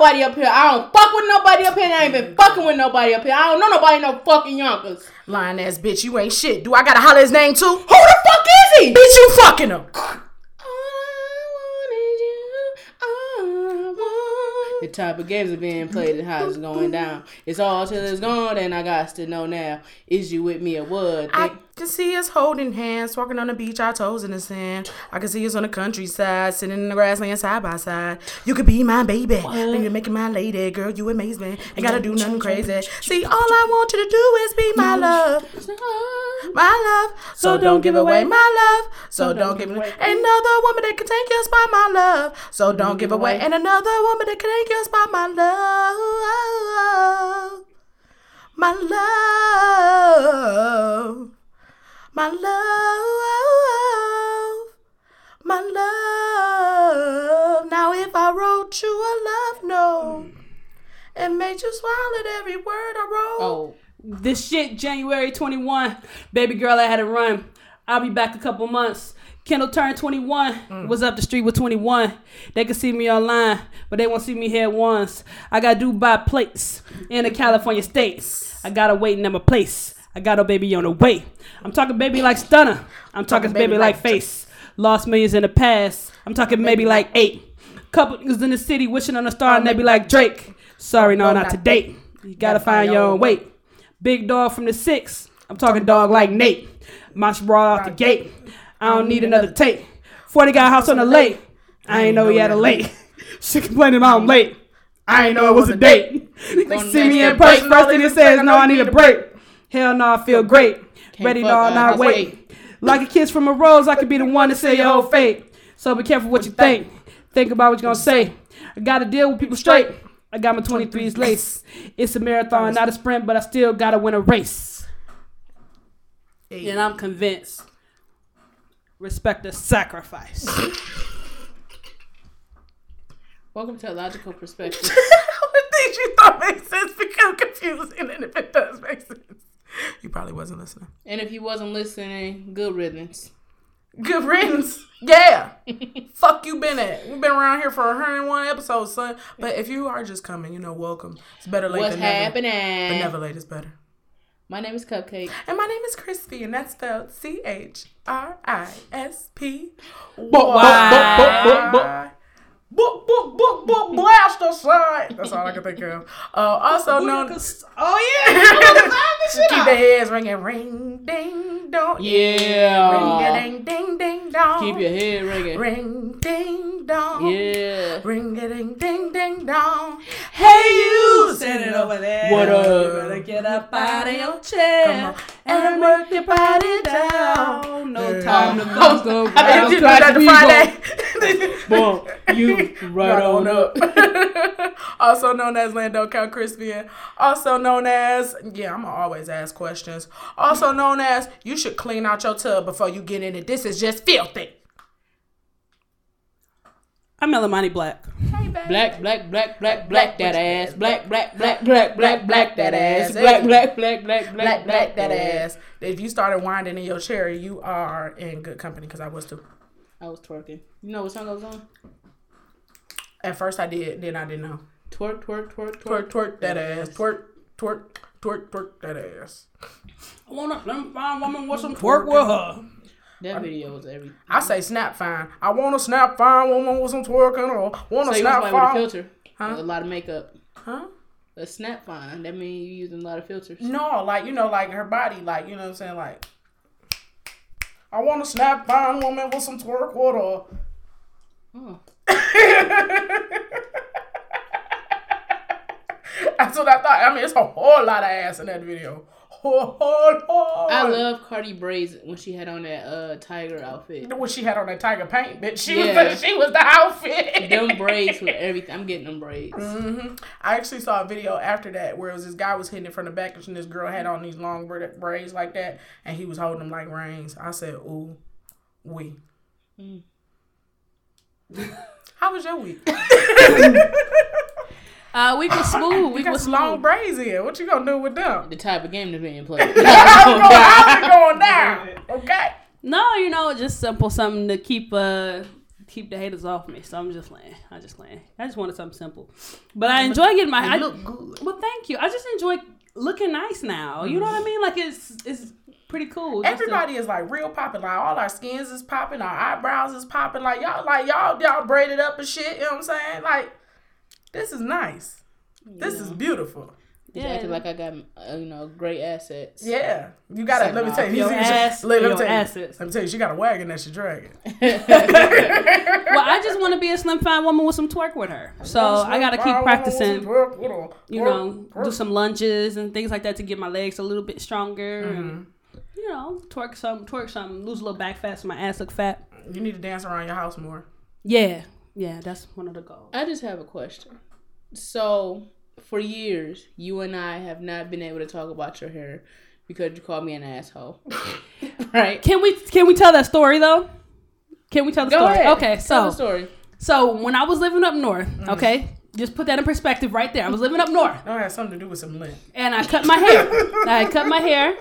nobody up here. I don't fuck with nobody up here. I ain't been mm-hmm. fucking with nobody up here. I don't know nobody no fucking Yonkers. Lying ass bitch, you ain't shit. Do I gotta holler his name too? Who the fuck is he? Bitch, you fucking him. The type of games are being played and how it's going down. It's all till it's gone, and I got to know now. Is you with me or what? I can see us holding hands, walking on the beach, our toes in the sand. I can see us on the countryside, sitting in the grassland side by side. You could be my baby, and you're making my lady, girl. You amaze me. Ain't gotta do nothing crazy. See, all I want you to do is be my love, my love. So don't give away my love. So don't give away another woman that can take your spot, my love. So don't give away and another woman that can take your spot, my love, my love. My love, my love. Now, if I wrote you a love note and made you smile at every word I wrote. Oh, this shit, January 21. Baby girl, I had to run. I'll be back a couple months. Kendall turned 21. Mm. Was up the street with 21. They can see me online, but they won't see me here once. I got Dubai plates in the California states. I gotta wait in my place. I got a baby on the way. I'm talking baby like Stunna. I'm talking baby, like face. Lost millions in the past. I'm talking maybe like eight. Couple niggas in the city wishing on a star and they be like Drake. Sorry, no, not to date. You gotta find your own weight. Big dog from the six. I'm talking dog like Nate. My brought out the gate. I don't need another tape. 40 got a house on the lake. I ain't know he had a lake. She complaining about I'm late. I ain't know it was a date. They see me in person first thing it says, no, I need a break. Hell no, I feel great. Ready, fuck, no, I not just wait. Like a kiss from a rose, I could be the one to say your whole fate. So be careful what you think. Think about what you're gonna say. I gotta deal with people straight. I got my 23s lace. It's a marathon, not a sprint, but I still gotta win a race. And I'm convinced. Respect the sacrifice. Welcome to a logical perspective. things you thought make sense become confusing, and if it does make sense, you probably wasn't listening. and if you wasn't listening, good riddance. Good riddance. Yeah. Fuck you been at. We've been around here for 101 episodes, son. But if you are just coming, you know, welcome. It's better late What's than never. happening? But never late is better. My name is Cupcake. And my name is Chrispy, and that's spelled C H R I S P. why? Book, book, book, book, blast aside. That's all I can think of. Uh, also known. Oh yeah. Keep the heads ringing, ring, ding, dong. Yeah. Ring, ding, ding, ding, dong. Keep your head ringing. Ring, ding, dong. Yeah. Ring, ding, ding, ding, dong. Hey you, standing over there. What up? You better get up out of your chair and work your body down. No time to go I did you do that Friday. Boom. You right, on up. also known as Lando Calrissian. Also known as yeah, I'm gonna always ask questions. Also known as you should clean out your tub before you get in it. This is just filthy. I'm Melamani Black. Hey, Black, black, black, black, black that ass. Black, black, black, black, black, black that ass. Black, black, black, black, Black, black that ass. If you started winding in your chair, you are in good company because I was too. I was twerking. You know what song goes on? At first I did, then I didn't know. Twerk, twerk, twerk, Twerk, twerk. twerk that ass. Twerk, twerk, twerk, twerk that ass. I want a slim fine woman with some twerk with her. That video was everything. I say snap fine. I want a snap fine woman with some twerking or want So a you was snap playing with a filter. Huh? A lot of makeup. Huh? A snap fine. That means you using a lot of filters. No, like you know, like her body, like you know what I'm saying, like. I want a snap fine woman with some twerk with her. Oh. That's what I thought. I mean, it's a whole lot of ass in that video. Whole, whole, whole. I love Cardi braids when she had on that uh tiger outfit. When she had on that tiger paint, bitch. She Yeah. was the, she was the outfit. Them braids with everything. I'm getting them braids. hmm I actually saw a video after that where it was this guy was hitting it from the back and this girl had on these long bra- braids like that and he was holding them like reins. I said, "Ooh, we." Mm. How was your week? Uh, we was smooth. We You got some long braids in. What you gonna do with them? The type of game that's being played. How's it going, how's it going down? Okay. No, you know, just simple something to keep uh keep the haters off me. So I'm just playing. I just playing. I just wanted something simple, but I enjoy getting my. I, look good. well, thank you. I just enjoy looking nice now. You know what I mean? Like it's it's pretty cool. just to- Everybody is like real popping. Like all our skins is popping, our eyebrows is popping. Like y'all, like y'all, y'all braided up and shit. You know what I'm saying? Like this is nice. This is beautiful. Just Yeah. acting like I got uh, you know great assets. Yeah, you gotta. Let me tell you, your ass let, and me your tell you, assets. let me tell you, she got a wagon that she dragging. well, I just want to be a slim fine woman with some twerk with her. So I gotta keep practicing. You know, do some lunges and things like that to get my legs a little bit stronger. And, you know, twerk some, twerk some, lose a little back fat so my ass look fat. You need to dance around your house more. Yeah, yeah, that's one of the goals. I just have a question. So, for years, you and I have not been able to talk about your hair because you called me an asshole. right? Can we can we tell that story though? Can we tell the Go story? ahead. Okay, Tell the so story. so when I was living up north, mm-hmm. okay, just put that in perspective right there. I was living up north. That has something to do with some lint. and I cut my hair. I cut my hair,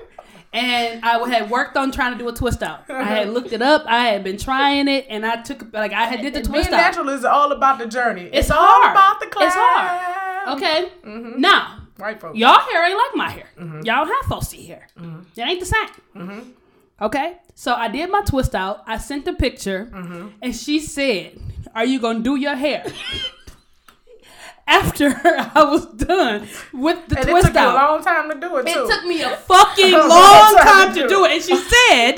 and I had worked on trying to do a twist out. I had looked it up. I had been trying it, and I took like I had did the Being twist out. natural is all about the journey. It's, It's all about the class. It's hard. Okay, Mm-hmm. now White folks. y'all hair ain't like my hair. Mm-hmm. Y'all don't have falsy hair. It ain't the same. Okay, so I did my twist out. I sent the picture, Mm-hmm. and she said, "Are you gonna do your hair?" After I was done with the And it twist took you a long time to do it, It too. took me a fucking long long time time to to do do it. And she said,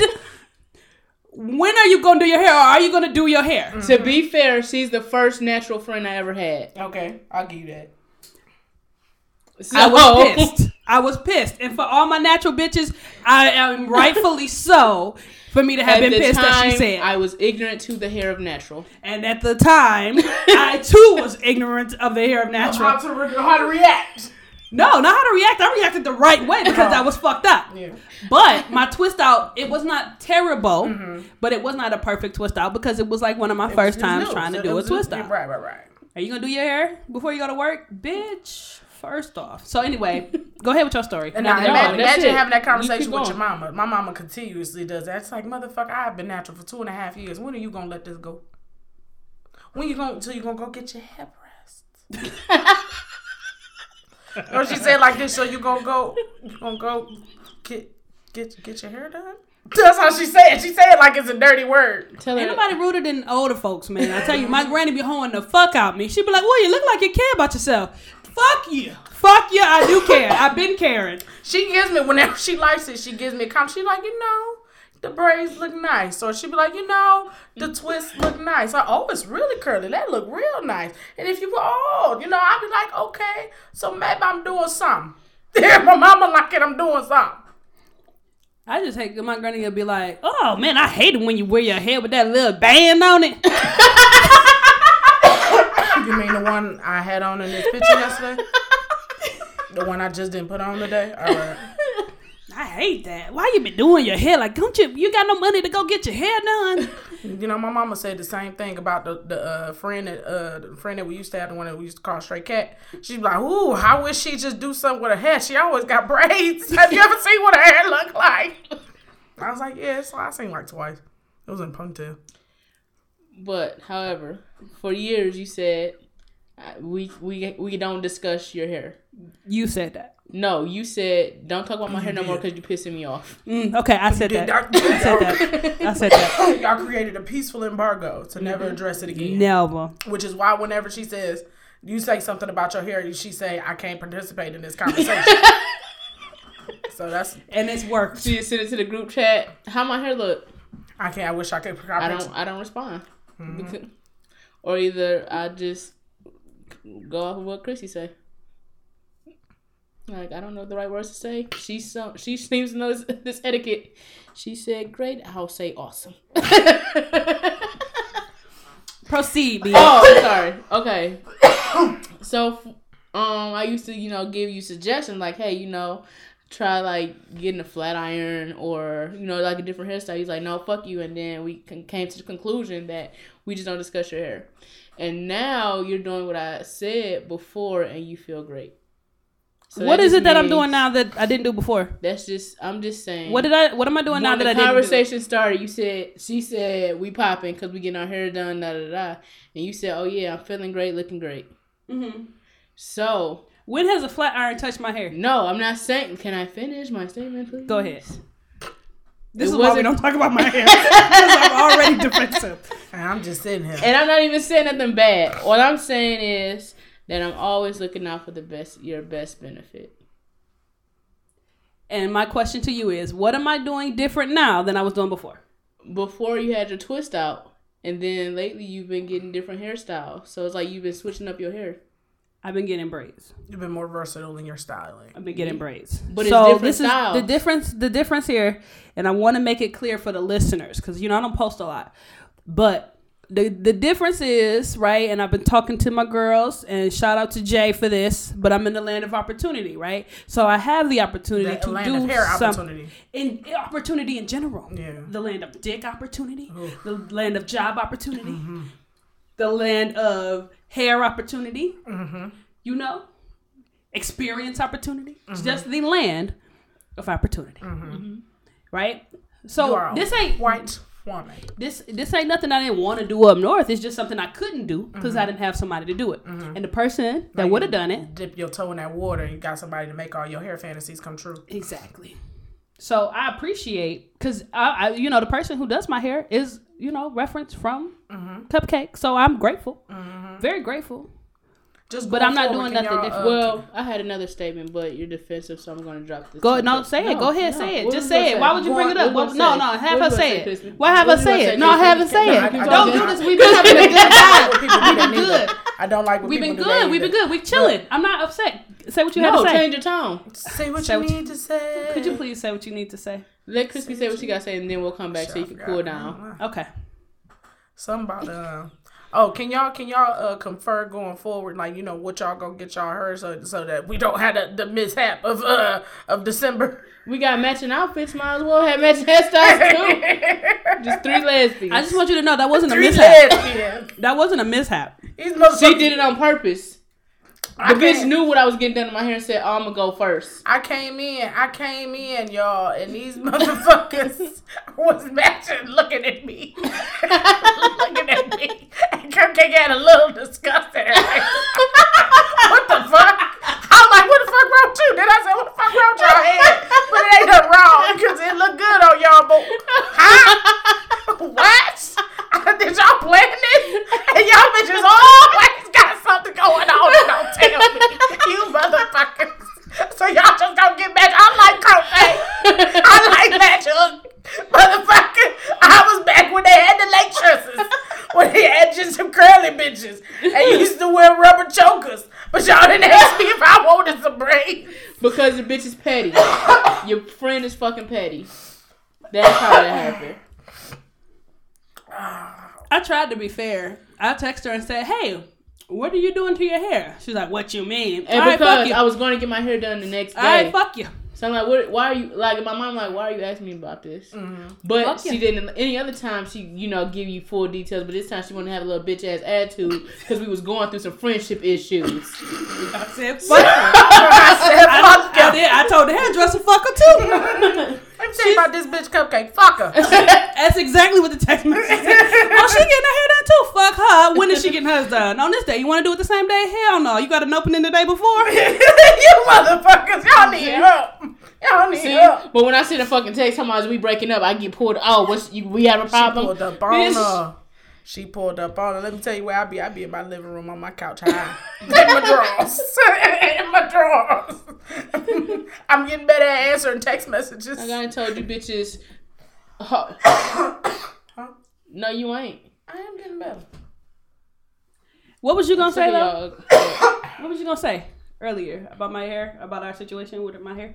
When are you gonna do your hair or are you gonna do your hair? To be mm-hmm. fair, she's the first natural friend I ever had. okay, I'll give you that. So, I was pissed. I was pissed. And for all my natural bitches, I am rightfully so for me to have At been the pissed that time, she said. I was ignorant to the hair of natural. and at the time, I too was ignorant of the hair of natural. How to, re- how to react. No, not how to react. I reacted the right way because I was fucked up. Yeah. But my twist out, it was not terrible, Mm-hmm. but it was not a perfect twist out because it was like one of my first It was times new. trying to do a was- twist out. Right, right, right. Are you gonna do your hair before you go to work, bitch? First off. So anyway, go ahead with your story. And Now now, imagine, done. imagine having that conversation keep with your mama. My mama continuously does that. It's like, motherfucker, I've been natural for two and a half years. When are you gonna let this go? When you gonna till you gonna go get your hair pressed? or she said like this, so you gonna go you gonna go get get get your hair done? That's how she said. it. She said it like it's a dirty word. Tell her Ain't nobody ruder than older folks, man. I tell you, my granny be hoeing the fuck out me. She be like, "Well, you look like you care about yourself." Fuck you, fuck you. I do care. I've been caring. She gives me whenever she likes it, she gives me a comment. She like, you know, the braids look nice. Or she'd be like, you know, the twists look nice. Or, oh, it's really curly. That look real nice. And if you were oh, you know, I'd be like, okay, so maybe I'm doing something. Yeah, my mama like it, I'm doing something. I just hate my granny will be like, "Oh man, I hate it when you wear your hair with that little band on it." You mean the one I had on in this picture yesterday? the one I just didn't put on today? All right. I hate that. Why you been doing your hair? Like, don't you? You got no money to go get your hair done? You know, my mama said the same thing about the the uh, friend that uh the friend that we used to have, the one that we used to call Stray Cat. She's like, "Ooh, I wish she just do something with her hair. She always got braids. Have you ever seen what her hair look like?" I was like, "Yeah, so I seen like twice. It was in a ponytail." But however, for years you said we we we don't discuss your hair. You said that. No, you said don't talk about my hair no more because you're pissing me off. Mm, okay, I said Did that. I said that. I said that. Y'all created a peaceful embargo to never address it again. Never. Which is why whenever she says you say something about your hair, she say I can't participate in this conversation. so that's And it's worked. She you send it to the group chat. How my hair look? I can't. I wish I could. I don't. I don't respond. Because- or either I just go off of what Chrissy say. Like I don't know the right words to say. She so she seems to know this, this etiquette. She said, "Great." I'll say, "Awesome." Proceed, B. oh, sorry. Okay. so, um, I used to, you know, give you suggestions like, hey, you know, try like getting a flat iron or you know, like a different hairstyle. He's like, no, fuck you. And then we came to the conclusion that we just don't discuss your hair. And now you're doing what I said before, and you feel great. So what is it that I'm doing now that I didn't do before? That's just. I'm just saying. What did I? What am I doing now that I didn't? do? conversation started, you said she said we popping because we getting our hair done, da da da, and you said, "Oh yeah, I'm feeling great, looking great." Mhm. So When has a flat iron touched my hair? no, I'm not saying. Can I finish my statement, please? Go ahead. This It is why we don't talk about my hair because I'm already defensive. And I'm just sitting here. And I'm not even saying nothing bad. What I'm saying is that I'm always looking out for the best, your best benefit. And my question to you is, what am I doing different now than I was doing before? Before you had your twist out, and then lately you've been getting different hairstyles. So it's like you've been switching up your hair. I've been getting braids. You've been more versatile in your styling. I've been getting braids. But it's so different this styles. is the difference. The difference here, and I want to make it clear for the listeners because you know I don't post a lot, but the the difference is right. And I've been talking to my girls, and shout out to Jay for this. But I'm in the land of opportunity, right? So I have the opportunity The to land do of hair some opportunity. in opportunity in general. Yeah. The land of dick opportunity, the land of job opportunity, mm-hmm. the land of hair opportunity. Mm-hmm. You know, experience opportunity. It's mm-hmm. just the land of opportunity, mm-hmm. right? You So are a this ain't white woman. this this ain't nothing I didn't want to do up north. It's just something I couldn't do because Mm-hmm. I didn't have somebody to do it. And the person that would have done it Dip your toe in that water and you got somebody to make all your hair fantasies come true. Exactly. So I appreciate because I, I, you know, the person who does my hair is, you know, reference from Mm-hmm. Cupcake. So I'm grateful, very grateful. Just But I'm not doing nothing different. uh, Well, I had another statement, but you're defensive, so I'm going to drop this. Go subject. no, say it. Go ahead, no. say it. What Just say it. gonna Why would you bring it up? What What- no, no, have What her say it. Christmas? Why have What her was say it? No, have her say No, I- I it. don't Don't do this. We've been having a good I don't time. like when people do We've been good. I don't like We've been good. We've been good. We chilling. I'm not upset. Say what you have to say. change your tone. Say what Say you what you- need to say. Could you please say what you need to say? Let Chrispy say what she got to say, and then we'll come back so you can cool down. Okay. Something about uh oh, can y'all can y'all uh confer going forward, like you know what y'all gonna get y'all her so so that we don't have the, the mishap of uh of December. We got matching outfits. Might as well have matching hairstyles too. just three lesbians. I just want you to know that wasn't a mishap. That wasn't a mishap. These she did it on purpose. The bitch knew what I was getting done in my hair and said, oh, "I'm gonna go first. I came in, I came in, y'all, and these motherfuckers was matching, looking at me, looking at me, and Cupcake had a little disgusted. what the fuck? I'm like, what the fuck wrong you? Then I said, what the fuck wrong with y'all head? But it ain't nothing wrong because it look good on y'all, but huh? what? Did y'all plan this? And y'all bitches always got something going on and don't me. You motherfuckers. So y'all just gonna get mad. I like Cote. I like Hook. Motherfucker. I was back when they had the lake tresses. When they had just some curly bitches. And used to wear rubber chokers. But y'all didn't ask me if I wanted some braids. Because the bitch is petty. Your friend is fucking petty. That's how that happened. I tried to be fair. I texted her and said, "Hey, what are you doing to your hair?" She's like, "What you mean?" And All right, fuck because you. I was going to get my hair done the next All right, day. fuck you. So I'm like, what, why are you, like, my mom like, why are you asking me about this? Mm-hmm. But Fuck she you. didn't, any other time, she, you know, give you full details, but this time she wanted to have a little bitch ass attitude because we was going through some friendship issues. I said, "Fuck you." I said, fuck I you. did. I told the hairdresser, "Fuck her too." Let me tell you about this bitch cupcake. Fuck her. That's exactly what the text message said. Oh, she getting her hair done too. Fuck her. When is she getting hers done? On this day. You want to do it the same day? Hell no. You got an opening the day before. you motherfuckers, y'all need help. Y'all need See? help. But when I see the fucking text, how much we breaking up, I get pulled, oh, what's, you, we have a She problem? pulled up on Bitch. her. She pulled up on her. Let me tell you where I be. I be in my living room on my couch high. in my drawers. in my drawers. I'm getting better at answering text messages. I done told you bitches. Huh. No, you ain't. I am getting better. What was you gonna say though? What was you gonna say earlier about my hair? About our situation with my hair?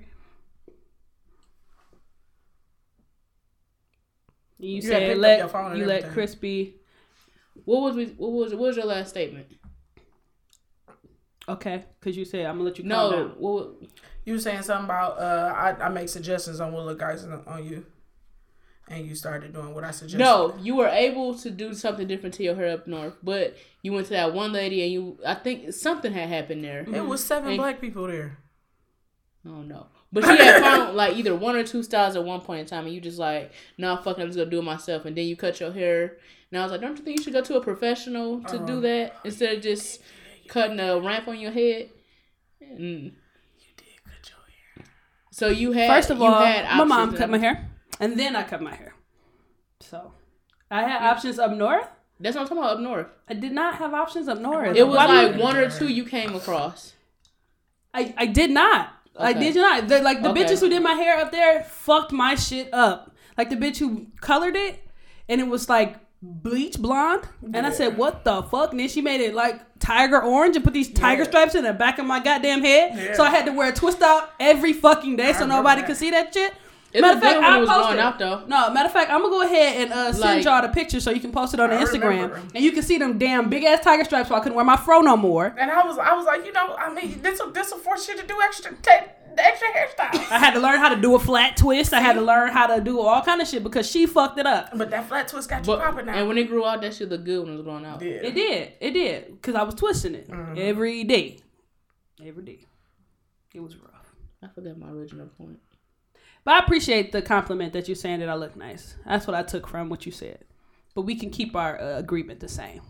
You, You said picked let your phone you let everything. crispy. What was we? What was? What was your last statement? Okay, because you said I'm gonna let you calm No. down. What? You were saying something about uh, I, I make suggestions on what look guys on, on you, and you started doing what I suggested. No, you were able to do something different to your hair up north, but you went to that one lady and you. I think something had happened there. it was seven And- black people there. I don't know. But she had found like either one or two styles at one point in time, and you just like, no, fuck, it, I'm just gonna do it myself. And then you cut your hair, and I was like, don't you think you should go to a professional to do uh-huh. that instead of just cutting a ramp on your head? And you did good here. so you had First of you all, had my mom cut my hair, and then I cut my hair. So I had options up north. That's what I'm talking about up north. I did not have options up north. It was Why like one or two you came across. I, I did not. I did not. The, like the Okay. bitches who did my hair up there fucked my shit up. Like the bitch who colored it, and it was like bleach blonde. And I said, "What the fuck?" And then she made it like tiger orange and put these tiger stripes in the back of my goddamn head. So I had to wear a twist out every fucking day so nobody that. could see that shit. It Matter of fact, I'll was post out though. No, matter of fact, I'm gonna go ahead and uh, send Like- y'all the picture so you can post it on I Instagram, remember. and you can see them damn big ass tiger stripes. So I couldn't wear my fro no more. And I was, I was like, you know, I mean, this will, this will force you to do extra, take the extra hairstyle. I had to learn how to do a flat twist. I had to learn how to do all kind of shit because she fucked it up. But that flat twist got you But popping now. and when it grew out, that shit looked good when it was growing out. yeah. It did. It did. Because I was twisting it every day. Every day. It was rough. I forgot my original point. But I appreciate the compliment that you're saying that I look nice. That's what I took from what you said. But we can keep our uh, agreement the same.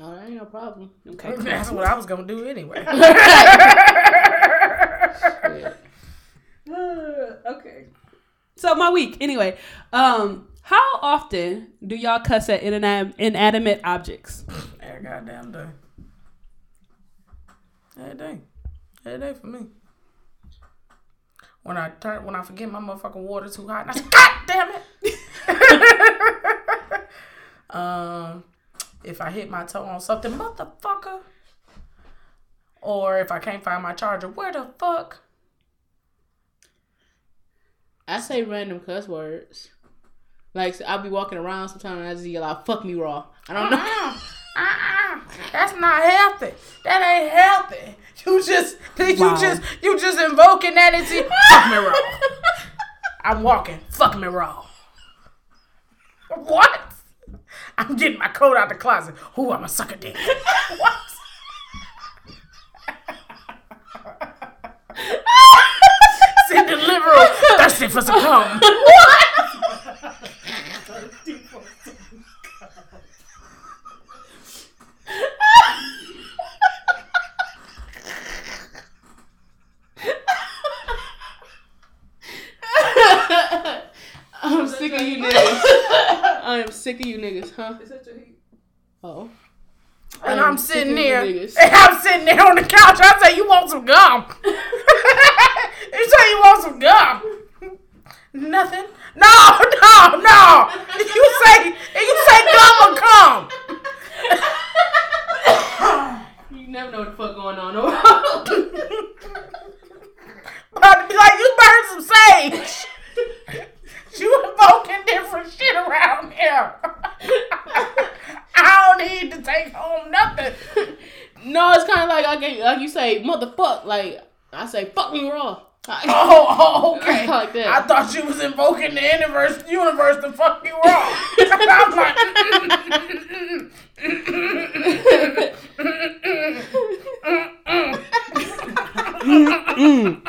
Oh, that ain't no problem. Okay. That's what I was gonna do anyway. Okay. So my week, anyway. Um, how often do y'all cuss at inanimate, inanimate objects? Every goddamn day. Every day. Every day for me. When I turn, when I forget my motherfucking water too hot, and I say, God damn it. um, if I hit my toe on something, motherfucker. Or if I can't find my charger, where the fuck? I say random cuss words. Like so I'll be walking around sometimes and I just yell out "fuck me raw." I don't know. Uh-uh. Uh-uh. That's not healthy. That ain't healthy. You just, you Wow. just, you just invoking that into fuck me raw. I'm walking. Fuck me raw. What? I'm getting my coat out the closet. Who I'm a sucker dick. what? See the liberal thirsty for some cum. I'm sick of you niggas. I am sick of you niggas, huh? Oh. And I am I'm sitting of there. And I'm sitting there on the couch. I say, "You want some gum?" you say, "You want some gum?" Nothing. No, no, no. You say, you say gum or cum. You never know what the fuck going on. But be like, you burn some sage. you invoking different shit around here. I don't need to take home nothing. no, it's kind of like I get, like you say motherfuck. Like I say fuck me raw. Oh, oh, okay. Like. I thought you was invoking the universe, universe to fuck you wrong. I'm like, mm, mm, mm, mm, mm, mm,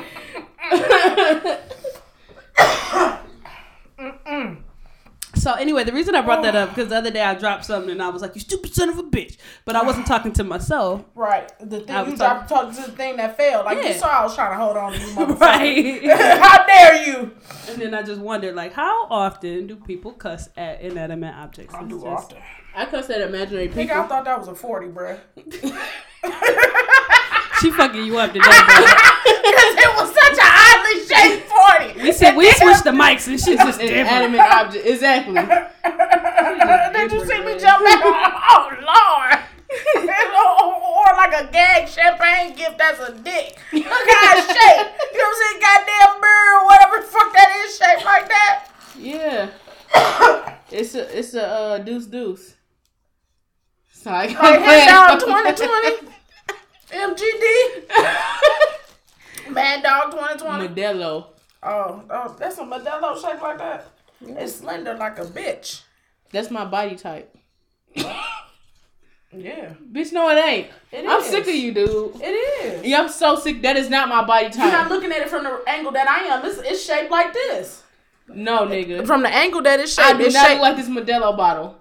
mm, mm. So anyway, the reason I brought that up because the other day I dropped something and I was like, "You stupid son of a bitch," but I wasn't talking to myself. Right. The thing I you was dropped talking to the thing that failed. Like Yeah. you saw I was trying to hold on to you. Right. How dare you? and then I just wondered, like, how often do people cuss at inanimate objects? I It's do just- often. I cuss at imaginary people. I people. thought that was a 40, bruh. She fucking you up today, bro. Because it was such an oddly shaped 40. We said we switched the mics and shit's just different. Inanimate object. Exactly. Did you see me jump back? Oh, Lord. or, or like a gag champagne gift that's a dick. Look how it's shaped. You ever seen goddamn bird or whatever the fuck that is shaped like that? Yeah. It's a it's a uh, deuce deuce. It's like, Like Head 2020? MGD? Mad Dog 2020? Modelo. Oh, oh, that's a Modelo shaped like that? It's slender like a bitch. That's my body type. Yeah, Bitch, no, it ain't. It I'm is. sick of you, dude. it is. Yeah, I'm so sick. That is not my body type. You're not looking at it from the angle that I am. It's, it's shaped like this. No, nigga. From the angle that it's shaped, I do it's not shaped look like this Modelo bottle.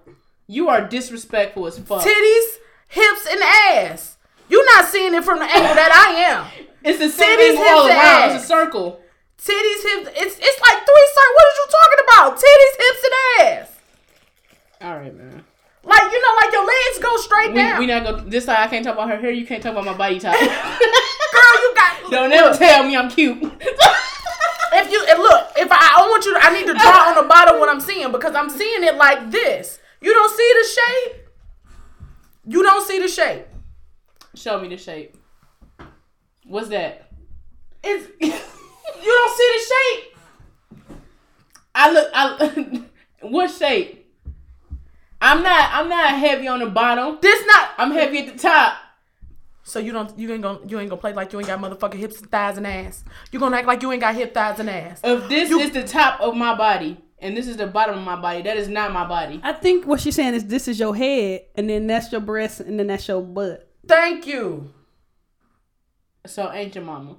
You are disrespectful as fuck. titties, hips, and ass. You're not seeing it from the angle that I am. It's the same Titties, thing all around. ass. It's a circle. Titties, hips. It's it's like three circles. What are you talking about? Titties, hips, and ass. All right, man. Like you know, like your legs go straight We, down. we not go this side. I can't talk about her hair. You can't talk about my body type. Girl, you got. Don't ever tell me I'm cute. If you and look, if I, I want you, to, I need to draw on the bottom what I'm seeing because I'm seeing it like this. You don't see the shape. You don't see the shape. Show me the shape. What's that? It's you don't see the shape. I look. I what shape? I'm not. I'm not heavy on the bottom. This not. I'm heavy at the top. So you don't. You ain't gonna. You ain't gonna play like you ain't got motherfucking hips, and thighs, and ass. You gonna act like you ain't got hip, thighs, and ass. If this You- is the top of my body and this is the bottom of my body, that is not my body. I think what she's saying is this is your head, and then that's your breast, and then that's your butt. Thank you. So Aunt Jemima.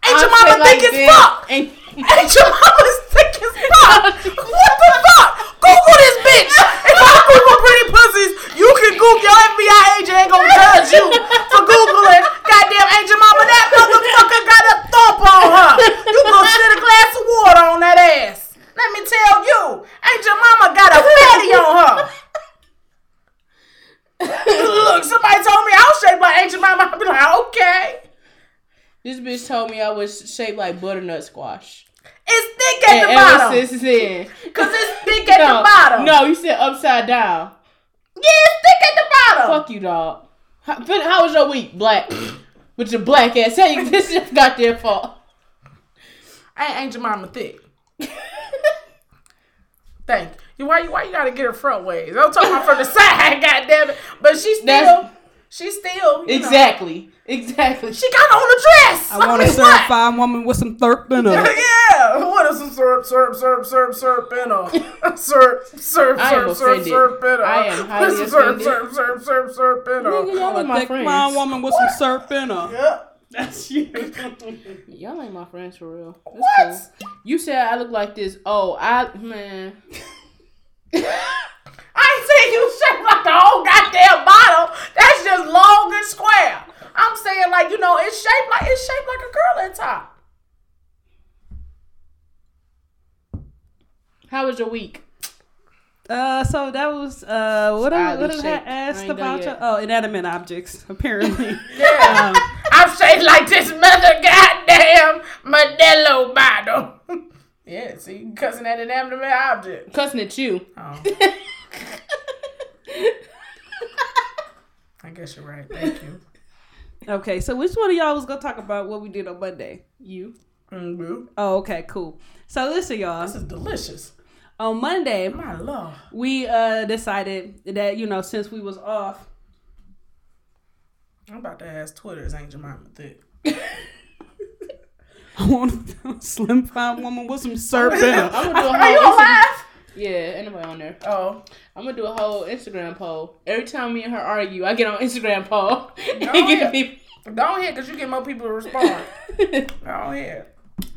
Ain't your mama like thick as fuck? Ain't, Aunt Jemima's thick as fuck? What the fuck? Google this bitch. If I Google pretty pussies, you can Google your FBI agent ain't gonna judge you for Googling. Goddamn, Aunt Jemima that motherfucker got a thump on her? You gonna sit a glass of water on that ass? Let me tell you, Aunt Jemima got a fatty on her? Look, somebody told me I was shaped like Aunt Jemima. I'd be like, okay. this bitch told me I was shaped like butternut squash. It's thick at And the ever bottom. since then. Cause it's thick at no, the bottom. No, you said upside down. Yeah, it's thick at the bottom. Fuck you, dog. How, how was your week, black? With your black ass. Hey, you this is got their fault. Ain't Aunt Jemima thick. Thank you. Why you why you gotta get her front ways? I'm talking about from the side, goddamn it. But she still That's- she still you know, Exactly. Exactly. she got on the dress. I want a certified woman with some thirp in her. Yeah, what is some syrup, syrup, syrup, syrup, syrup in her? Syrup, syrup, I am syrup, syrup, offended. syrup in her. I am highly Some syrup, offended. syrup, syrup, syrup, syrup in her. Nigga, y'all ain't my Thick fine friends. woman with some syrup in her. Yeah. That's you. Y'all ain't my friends for real. That's What? cool. You said I look like this. Oh, I man. I ain't saying you shaped like the whole goddamn bottle. That's just long and square. I'm saying like you know it's shaped like it's shaped like a girl at top. How was your week? Uh, so that was uh, what I, what did I shaped. I ask ain't done about? You? yet. Oh, inanimate objects. Apparently. Yeah. um, I'm shaped like this mother goddamn Modelo bottle. Yeah, see, cussing at an inanimate object. Cussing at you. Oh, I guess you're right. Thank you. okay, so which one of y'all was gonna talk about what we did on Monday? You. Mm-hmm. Oh, okay, cool. So listen, y'all. This is delicious. On Monday, My lord. we uh decided that you know since we was off, I'm about to ask Twitter's is Aunt Jemima thick. I want a slim fine woman with some syrup in her. I'm gonna do a Are you whole Instagram. alive? Yeah, anybody on there. Oh, I'm gonna do a whole Instagram poll. Every time me and her argue, I get on Instagram poll and get the people. go ahead, cause you get more people to respond. Go ahead.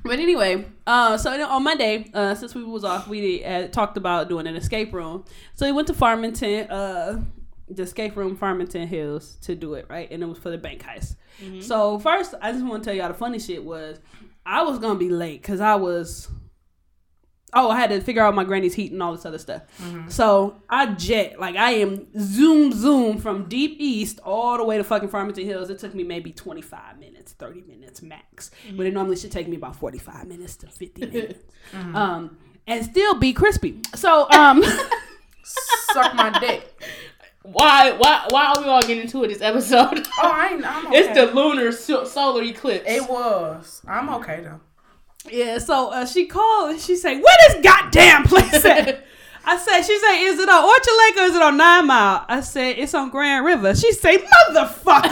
But anyway, uh, so on Monday, uh, since we was off, we uh, talked about doing an escape room. So we went to Farmington, uh, the escape room, Farmington Hills, to do it, right? And it was for the bank heist. So first, I just want to tell y'all the funny shit was, I was gonna be late because I was. Oh, I had to figure out my granny's heat and all this other stuff. So I jet, like I am zoom zoom from deep east all the way to fucking Farmington Hills. It took me maybe 25 minutes, 30 minutes max. But it normally should take me about 45 minutes to 50 minutes. Um, and still be crispy. So um Suck my dick. Why? Why? Why are we all getting into it this episode? Oh, I ain't. I'm okay. It's the lunar so- solar eclipse. It was. I'm okay though. Yeah, so uh, she called and she said, "Where this goddamn place at?" I said, "She said, is it on Orchard Lake or is it on Nine Mile?" I said, "It's on Grand River." She said, "Motherfucker!"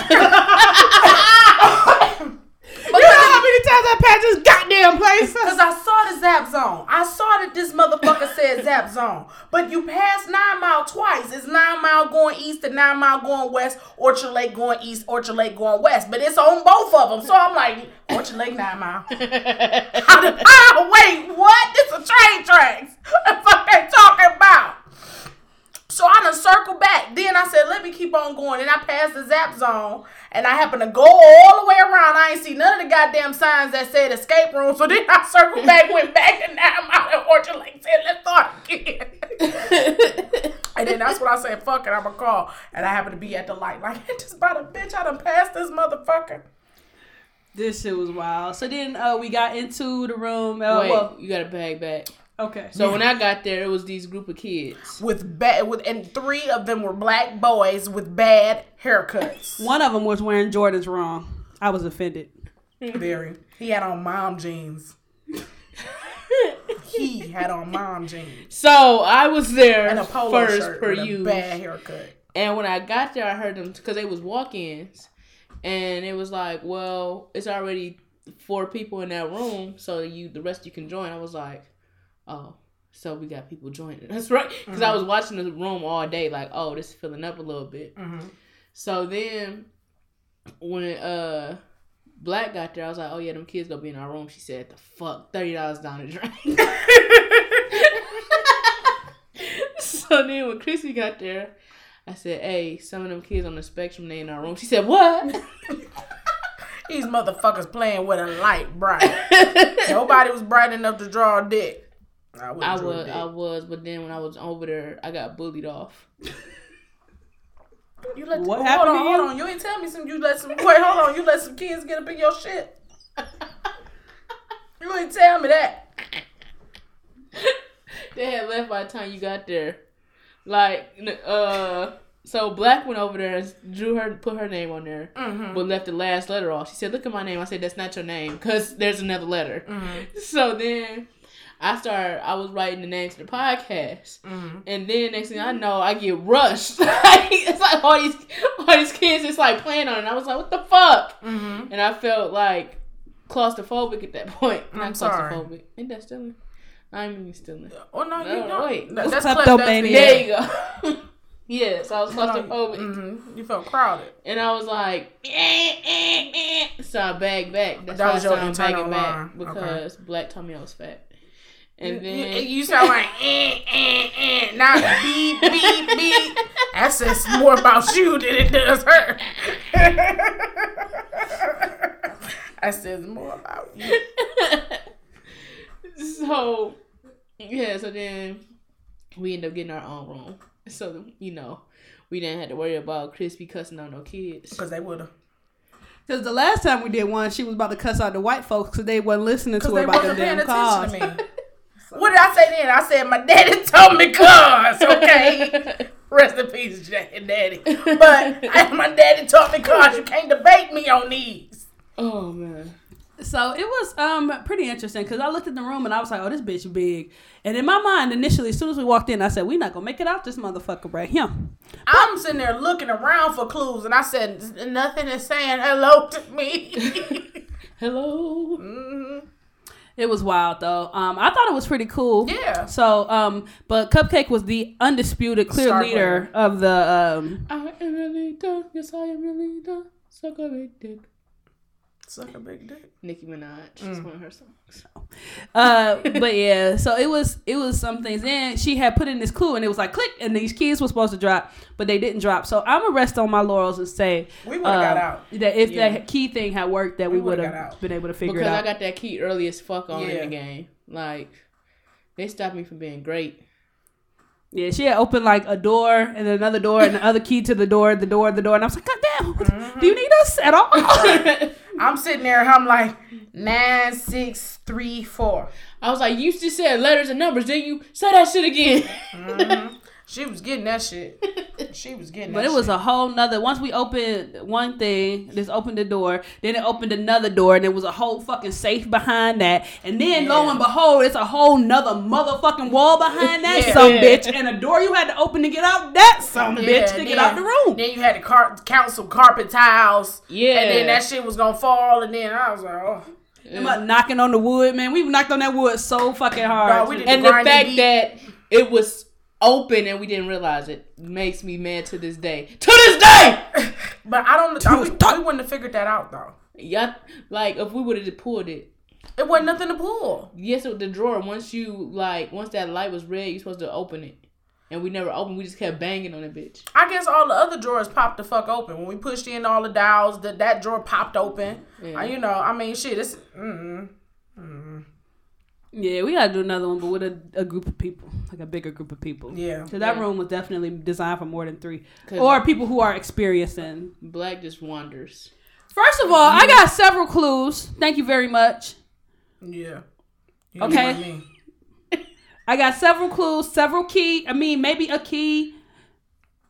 You know how many times I passed this goddamn place. Cause I saw the zap zone. I saw that this motherfucker said zap zone. But you passed nine mile twice. It's nine mile going east and nine mile going west. Orchard Lake going east, Orchard Lake going west. But it's on both of them. So I'm like, Orchard Lake nine mile. How did, ah, wait, what? This a train tracks. What the fuck they talking about? So I done circle back. Then I said, let me keep on going. And I passed the zap zone. And I happened to go all the way around. I ain't see none of the goddamn signs that said escape room. So then I circled back, went back, and now I'm out at Orchard Lake. Said, let's start again. and then that's when I said, fuck it, I'm going to call. And I happened to be at the light. Like, just about a bitch. I done passed this motherfucker. This shit was wild. So then uh, we got into the room. Uh, Wait, well, you got a bag back. Okay. So when I got there, it was these group of kids. With bad, with, and three of them were black boys with bad haircuts. one of them was wearing Jordans wrong. I was offended. Very. He had on mom jeans. he had on mom jeans So I was there and a polo first shirt per you. bad haircut. And when I got there, I heard them because they was walk-ins, and it was like, well, it's already four people in that room, so you the rest you can join. I was like, oh, so we got people joining. That's right, because I was watching the room all day, like, oh, this is filling up a little bit. Mhm. So then when uh Black got there, I was like, oh yeah, them kids gonna be in our room. She said, the fuck, thirty dollars down the drain. so then when Chrissy got there, I said, hey, some of them kids on the spectrum, they in our room. She said, what? These motherfuckers playing with a light bright. Nobody was bright enough to draw a dick. I, wouldn't I was. I was, but then when I was over there, I got bullied off. You let What hold happened on, to hold you? on. You ain't tell me some. You let some. Wait, hold on. You let some kids get up in your shit. You ain't tell me that. they had left by the time you got there. Like, uh, so Black went over there and drew her, put her name on there, Mm-hmm. but left the last letter off. She said, "Look at my name." I said, "That's not your name, cause there's another letter." Mm-hmm. So then. I started. I was writing the name to the podcast, Mm-hmm. and then next thing I know, I get rushed. it's like all these, all these kids just like playing on it. And I was like, "What the fuck?" Mm-hmm. And I felt like claustrophobic at that point. I'm Not sorry. claustrophobic. Ain't that stealing? I ain't even stealing. Oh no, you No, don't. wait. That- that's Kleptomania. kleptomania. There you go. yes, I was claustrophobic. Mm-hmm. You felt crowded. And I was like, eh, eh, eh. so I bagged back. That's That why was I your bagging internal back line. because Black told me I was fat. And You, then you sound like eh, eh, eh, not beep, beep, beep. That says more about you than it does her. that says more about you. so yeah, so then we ended up getting our own room. So you know, we didn't have to worry about Chrispy cussing out no kids. Because they would have. Because the last time we did one, she was about to cuss out the white folks because they wasn't listening to her about the wasn't paying damn attention cars. What did I say then? I said my daddy told me cars, okay? Rest in peace, Jack and Daddy. But I, my daddy taught me cars. You can't debate me on these. oh man. So it was um pretty interesting because I looked at the room and I was like, oh, this bitch big. And in my mind, initially, as soon as we walked in, I said, we not gonna make it out this motherfucker right here. I'm sitting there looking around for clues, and I said, nothing is saying hello to me. Hello. Mhm. It was wild though. Um, I thought it was pretty cool. Yeah. So um, but Cupcake was the undisputed clear Star leader of the um. I am really done. Yes, I am really done. Suck a big dick. Suck a big dick. Nicki Minaj. It's one of her songs. Uh, but yeah, so it was it was some things. Then she had put in this clue, and it was like click, and these keys were supposed to drop, but they didn't drop. So I'm gonna rest on my laurels and say We would've got uh, out. that if Yeah. that key thing had worked, that we, We would would've got have out. been able to figure Because it I got that key early as fuck on Yeah. in the game. Like, they stopped me from being great. yeah, she had opened like a door and then another door and the other key to the door, the door, the door, and I was like, God damn, Mm-hmm. do you need us at all? I'm sitting there, and I'm like, nine, six, three, four. I was like, you just said letters and numbers. Then you say that shit again. Mm-hmm. She was getting that shit. She was getting that. But it was shit. a whole nother. Once we opened one thing, this opened the door. Then it opened another door, and there was a whole fucking safe behind that. And then lo and behold, it's a whole nother motherfucking wall behind that Yeah. some bitch, and a door you had to open to get out that some bitch to then- get out the room. Then you had to car- count some carpet tiles. Yeah. And then that shit was gonna fall, and then I was like, oh. Them up knocking on the wood, man. We knocked on that wood so fucking hard. Dog, we And the fact deep. that it was open and we didn't realize it makes me mad to this day. To this day! But I don't. I, we, we wouldn't have figured that out though. Yeah, like if we would have pulled it. It wasn't nothing to pull. Yes, with the drawer. Once you like, once that light was red, you're supposed to open it, and we never opened. We just kept banging on it, bitch. I guess all the other drawers popped the fuck open when we pushed in all the dials. That that drawer popped open. Yeah. Uh, you know, I mean, shit. It's mm, Yeah, we gotta do another one, but with a, a group of people, like a bigger group of people. yeah. So that Yeah. room was definitely designed for more than three, or people who are experiencing. Black just wanders. First of all, I got several clues. Thank you very much. Yeah. You Okay. know what I mean? I got several clues, several key. I mean, maybe a key.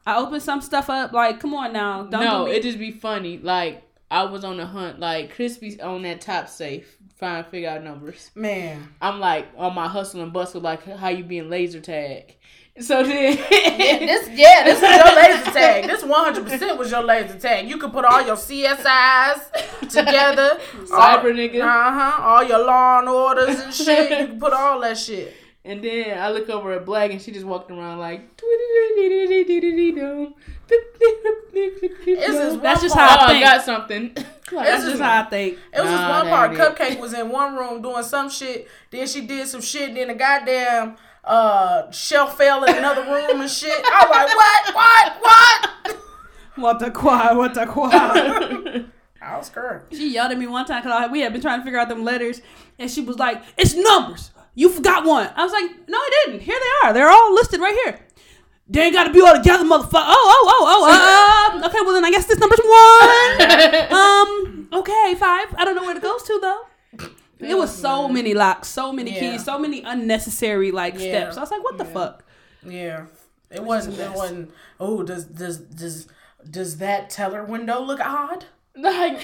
I opened some stuff up. Like, come on now, don't no, do me. it just be funny. Like I was on the hunt. Like Chrispy's on that top safe, trying to figure out numbers. Man. I'm like on my hustle and bustle, like how you being laser tag. So then, This yeah, this is your laser tag. This one hundred percent was your laser tag. You could put all your CSIs together, Cyber nigga. Uh huh. All your law and orders and shit. You can put all that shit. and then I look over at Black, and she just walked around like. It's just That's just part. how I Oh, I think. got something. That's just how I think. It was just one part. that Cupcake was in one room doing some shit. Then she did some shit. Then the goddamn uh shelf fell in another room and shit. I was like, what, what, what? What the quad? What the quad? I was scared. she yelled at me one time because we had been trying to figure out them letters, and she was like, "It's numbers. You forgot one." I was like, "No, I didn't. Here they are. They're all listed right here." They ain't got to be all together, motherfucker. Oh, oh, oh, oh. Uh, okay, well then I guess this number's one. um. Okay, five. I don't know where it goes to though. It was so many locks, so many Yeah. keys, so many unnecessary like Yeah. steps. I was like, "What the Yeah. fuck?" Yeah. It wasn't. It wasn't. Oh, does does does does that teller window look odd? like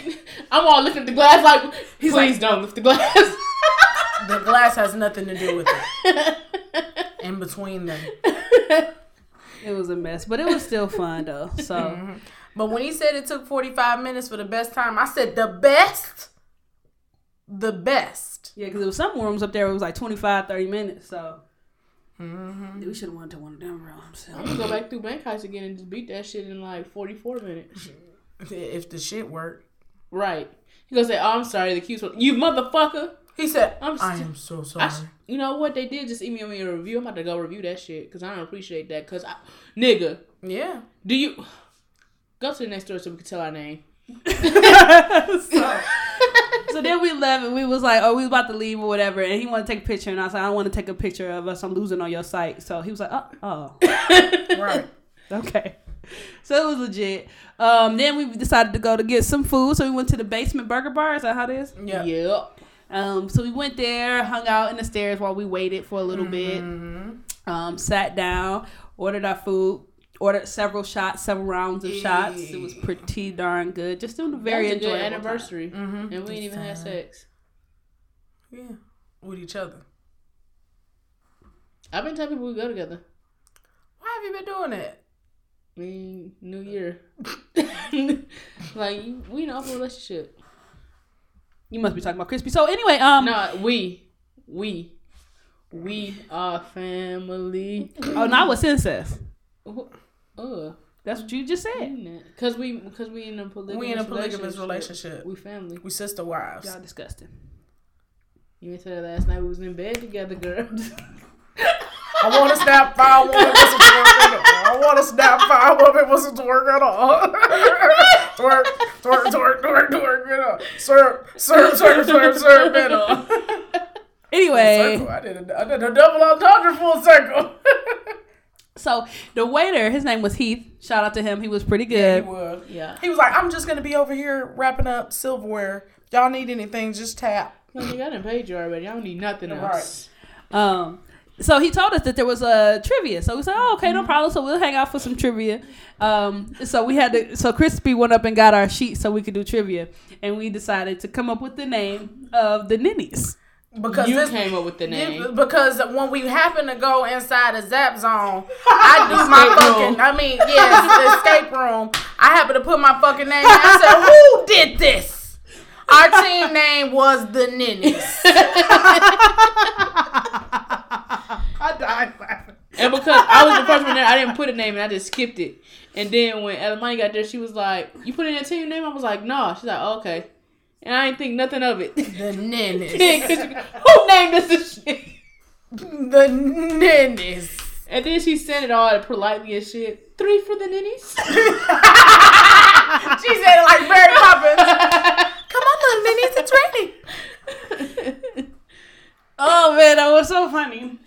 I'm all looking at the glass, like please don't lift the glass. The glass has nothing to do with it. In between them. It was a mess, but it was still fun though. So mm-hmm. But when he said it took 45 minutes for the best time, I said the best. The best. yeah, because there was some rooms up there. It was like 25, 30 minutes. So mm-hmm. we should have went to one of them rooms. I'm gonna go back through Bank Heist again and just beat that shit in like 44 minutes. If- If the shit worked. Right. He gonna say, "Oh, I'm sorry, the queue's you motherfucker." He said, I'm I am so I sorry. sh- you know what they did? Just email me a review. I'm about to go review that shit because I don't appreciate that. Cause I, nigga, yeah. do you go to the next door so we can tell our name? so, so then we left and we was like, oh, we was about to leave or whatever. And he wanted to take a picture. And I was like, I don't want to take a picture of us. I'm losing on your site. So he was like, oh, oh. Right. okay. So it was legit. Um, then we decided to go to get some food. So we went to the basement burger bar. Is that how it is? Yeah. Yep. Um, so we went there, hung out in the stairs while we waited for a little bit. Um, sat down, ordered our food, ordered several shots, several rounds of shots. It was pretty darn good. Just doing a very That was a good enjoyable anniversary, Mhm. and we ain't even had sex. Yeah. With each other. I've been telling people we go together. Why have you been doing that? I mean, New Year. like we in an open relationship. Time. You must be talking about Chrispy. So anyway, um, No, we, we, we are family. oh, now what's incest? Uh, That's what you just said. cause we, cause we in a polygamous. We in a polygamous relationship. relationship. We family. We sister wives. Y'all disgusting. You said last night we was in bed together, girl. I want to snap five woman whistle twerk at all. I want to snap five woman whistle twerk at all. twerk, twerk, twerk, twerk, twerk at all. Serve, serve, serve, serve, serve at all. Anyway, I did a, I did a double entendre full circle. so the waiter, his name was Heath. Shout out to him. He was pretty good. Yeah, he was. yeah. He was like, I'm just gonna be over here wrapping up silverware. Y'all need anything? Just tap. No, nigga, I done paid you already. I don't need nothing else. Um, so he told us that there was a trivia. So we said, "Oh, okay, no problem." So we'll hang out for some trivia. Um, so we had to. So Chrispy went up and got our sheet so we could do trivia, and we decided to come up with the name of the ninnies. Because you this, came up with the Yeah, name. because when we happened to go inside a zap zone, I do my fucking. room. I mean, yes, the escape room. I happened to put my fucking name. in. I said, "Who did this? Our team name was the Ninnies. I died laughing. And because I was the first one there, I didn't put a name and I just skipped it. And then when Elamani got there, she was like, "You put in your team name?" I was like, "No." She's like, oh, "Okay." And I didn't think nothing of it. The Ninnies. Who named this this shit? the Ninnies. And then she said it all politely and shit. Three for the ninnies. She said it like Mary Poppins. Come on, little Ninnies, it's raining. Oh man, that was so funny.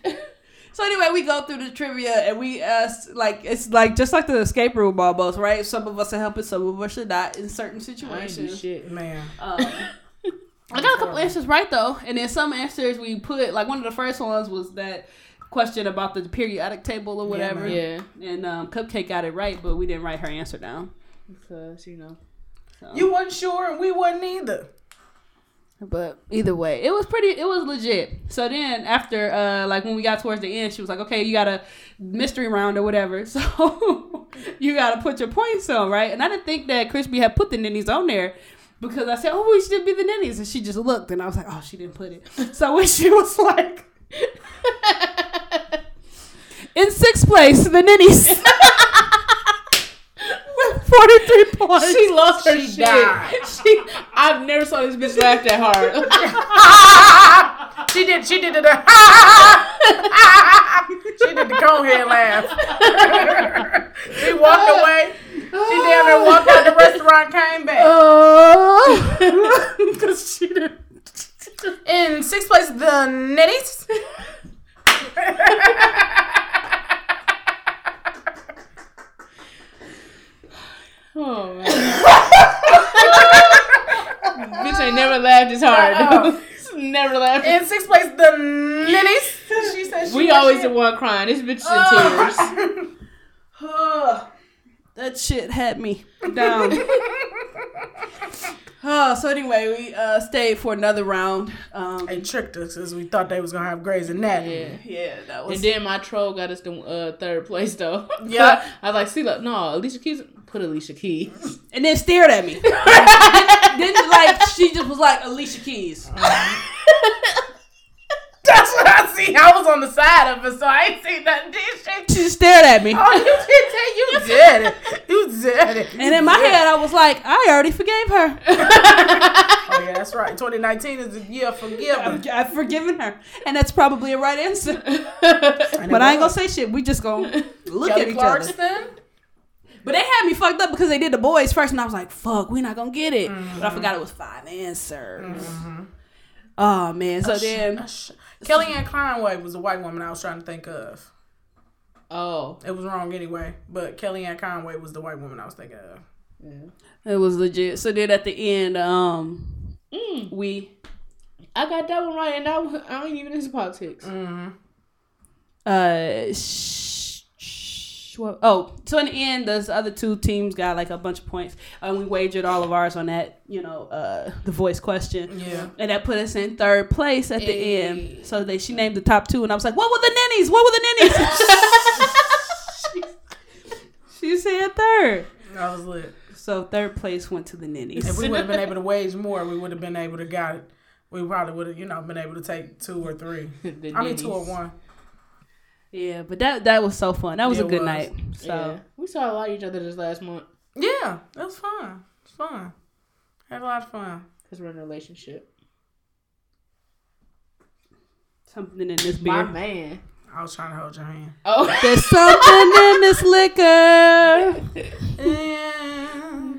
So anyway, we go through the trivia and we ask like it's like just like the escape room almost, right? Some of us are helping, some of us are not in certain I ain't do situations. shit. Man. Um, I got a couple answers right though, and then some answers we put like one of the first ones was that question about the periodic table or whatever. Yeah, And um, Cupcake got it right, but we didn't write her answer down. because you know. So. You wasn't sure and we wasn't either. But either way, it was pretty. It was legit. So then after, uh, like when we got towards the end, she was like, "Okay, you got a mystery round or whatever. So you got to put your points on, right?" And I didn't think that Chrispy had put the ninnies on there because I said, "Oh, we should be the ninnies," and she just looked, and I was like, "Oh, she didn't put it." So when she was like, "In sixth place, the ninnies." With 43 points. She lost her She shit. died. She, I've never saw this bitch laugh that hard. she did. She did the. she did the conehead laugh. she walked away. She damn near walked out the restaurant, came back. Because oh. she didn't. In sixth place, the Ninnies. Oh man. bitch ain't never laughed as hard. never laughed. In sixth place, the Ninnies. She said she we always shit. the one crying. This bitch is in oh. tears. that shit had me down. Oh, so anyway, we uh, stayed for another round. Um, They tricked us because we thought they was gonna have Grey's Anatomy. Yeah. yeah, that was. And then my troll got us the uh, third place though. Yeah. I was like, see, look, no, Alicia Keys, put Alicia Keys. and then stared at me. then, then, like, she just was like, Alicia Keys. That's what I see. I was on the side of it, so I ain't seen nothing. Did she? She stared at me. Oh, you did that. You did it. You did it. And in my head, I was like, I already forgave her. Oh yeah, that's right. 2019 is the year of forgiving. I've, I've forgiven her. And that's probably a right answer. But I ain't gonna say shit. We just gonna look Kelly at each other. But they had me fucked up because they did the boys first, and I was like, "Fuck, we're not gonna get it." But I mm-hmm. forgot it was five answers. Mm-hmm. Oh man! So then, Kellyanne Conway was the white woman I was trying to think of. Oh, It was wrong anyway, but Kellyanne Conway was the white woman I was thinking of. yeah. it was legit. So then at the end, um, Mm, we I got that one right, and I, one, I ain't even into politics. Mm-hmm. uh, sh- sh- what- oh, so in the end, those other two teams got like a bunch of points, and we wagered all of ours on that, you know, uh, the voice question. Yeah. And that put us in third place at the Hey. end. So they she named the top two, and I was like, "What were the ninnies? What were the ninnies?" she, she said third. I was lit. So third place went to the ninnies. If we would have been able to wage more, we would have been able to got it. We probably would have, you know, been able to take two or three. The I mean, two or one. Yeah, but that that was so fun. That was It a good was. night. So Yeah, we saw a lot of each other this last month Yeah, that was fun. It's fun. Had a lot of fun. because we're in a relationship. something in this My beer. man. I was trying to hold your hand. Oh, There's something in this liquor. yeah.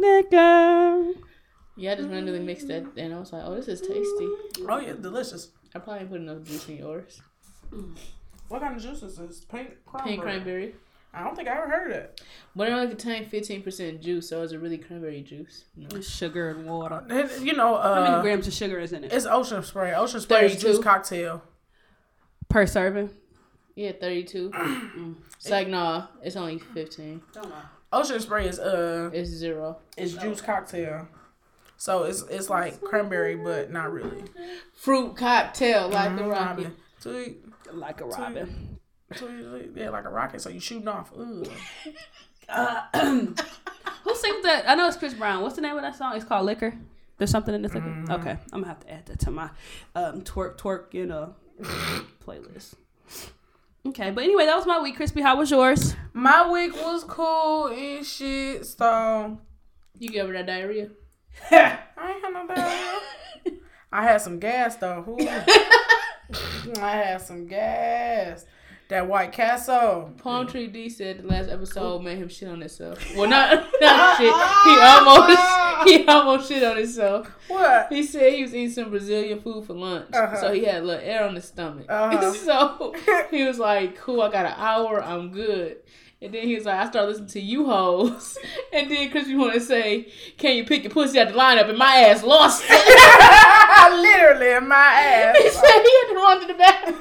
liquor. yeah, I just randomly mixed that, and I was like, oh, this is tasty. Oh yeah, delicious. I probably put enough juice in yours. What kind of juice is this? Pink cranberry. Pink cranberry. I don't think I ever heard of that. But it only contained fifteen percent juice, so it's a really cranberry juice. No. Sugar and water. It- You know, How many uh, grams of sugar is in it it's ocean spray. Ocean spray is juice cocktail. per serving? Yeah, thirty-two. it's like nah, it's only fifteen. Ocean spray is uh, It's zero. is juice cocktail. So it's it's like cranberry, but not really. Fruit cocktail like the Mhm, rocket. Robin. Sweet, Like a robin. sweet, yeah, like a rocket. So you shooting off. Ooh. Who sings that? I know it's Chris Brown. What's the name of that song? It's called Liquor. There's something in this. Okay, I'm gonna have to add that to my um, twerk twerk you know playlist. Okay, but anyway, that was my week. Chrispy, how was yours? My week was cool and shit. So You gave her that diarrhea. I ain't had no diarrhea. I had some gas though. I had some gas. That White Castle. Palm Tree D said the last episode made him shit on himself. Well, not, not shit. He almost he almost shit on himself. What? He said he was eating some Brazilian food for lunch, Uh-huh. so he had a little air on his stomach. Uh-huh. so he was like, "Cool, I got an hour. I'm good." And then he was like, "I started listening to you hoes." And then Chris, you want to say, "Can you pick your pussy out the lineup?" And my ass lost it. Literally in my ass. he said he had to run to the bathroom.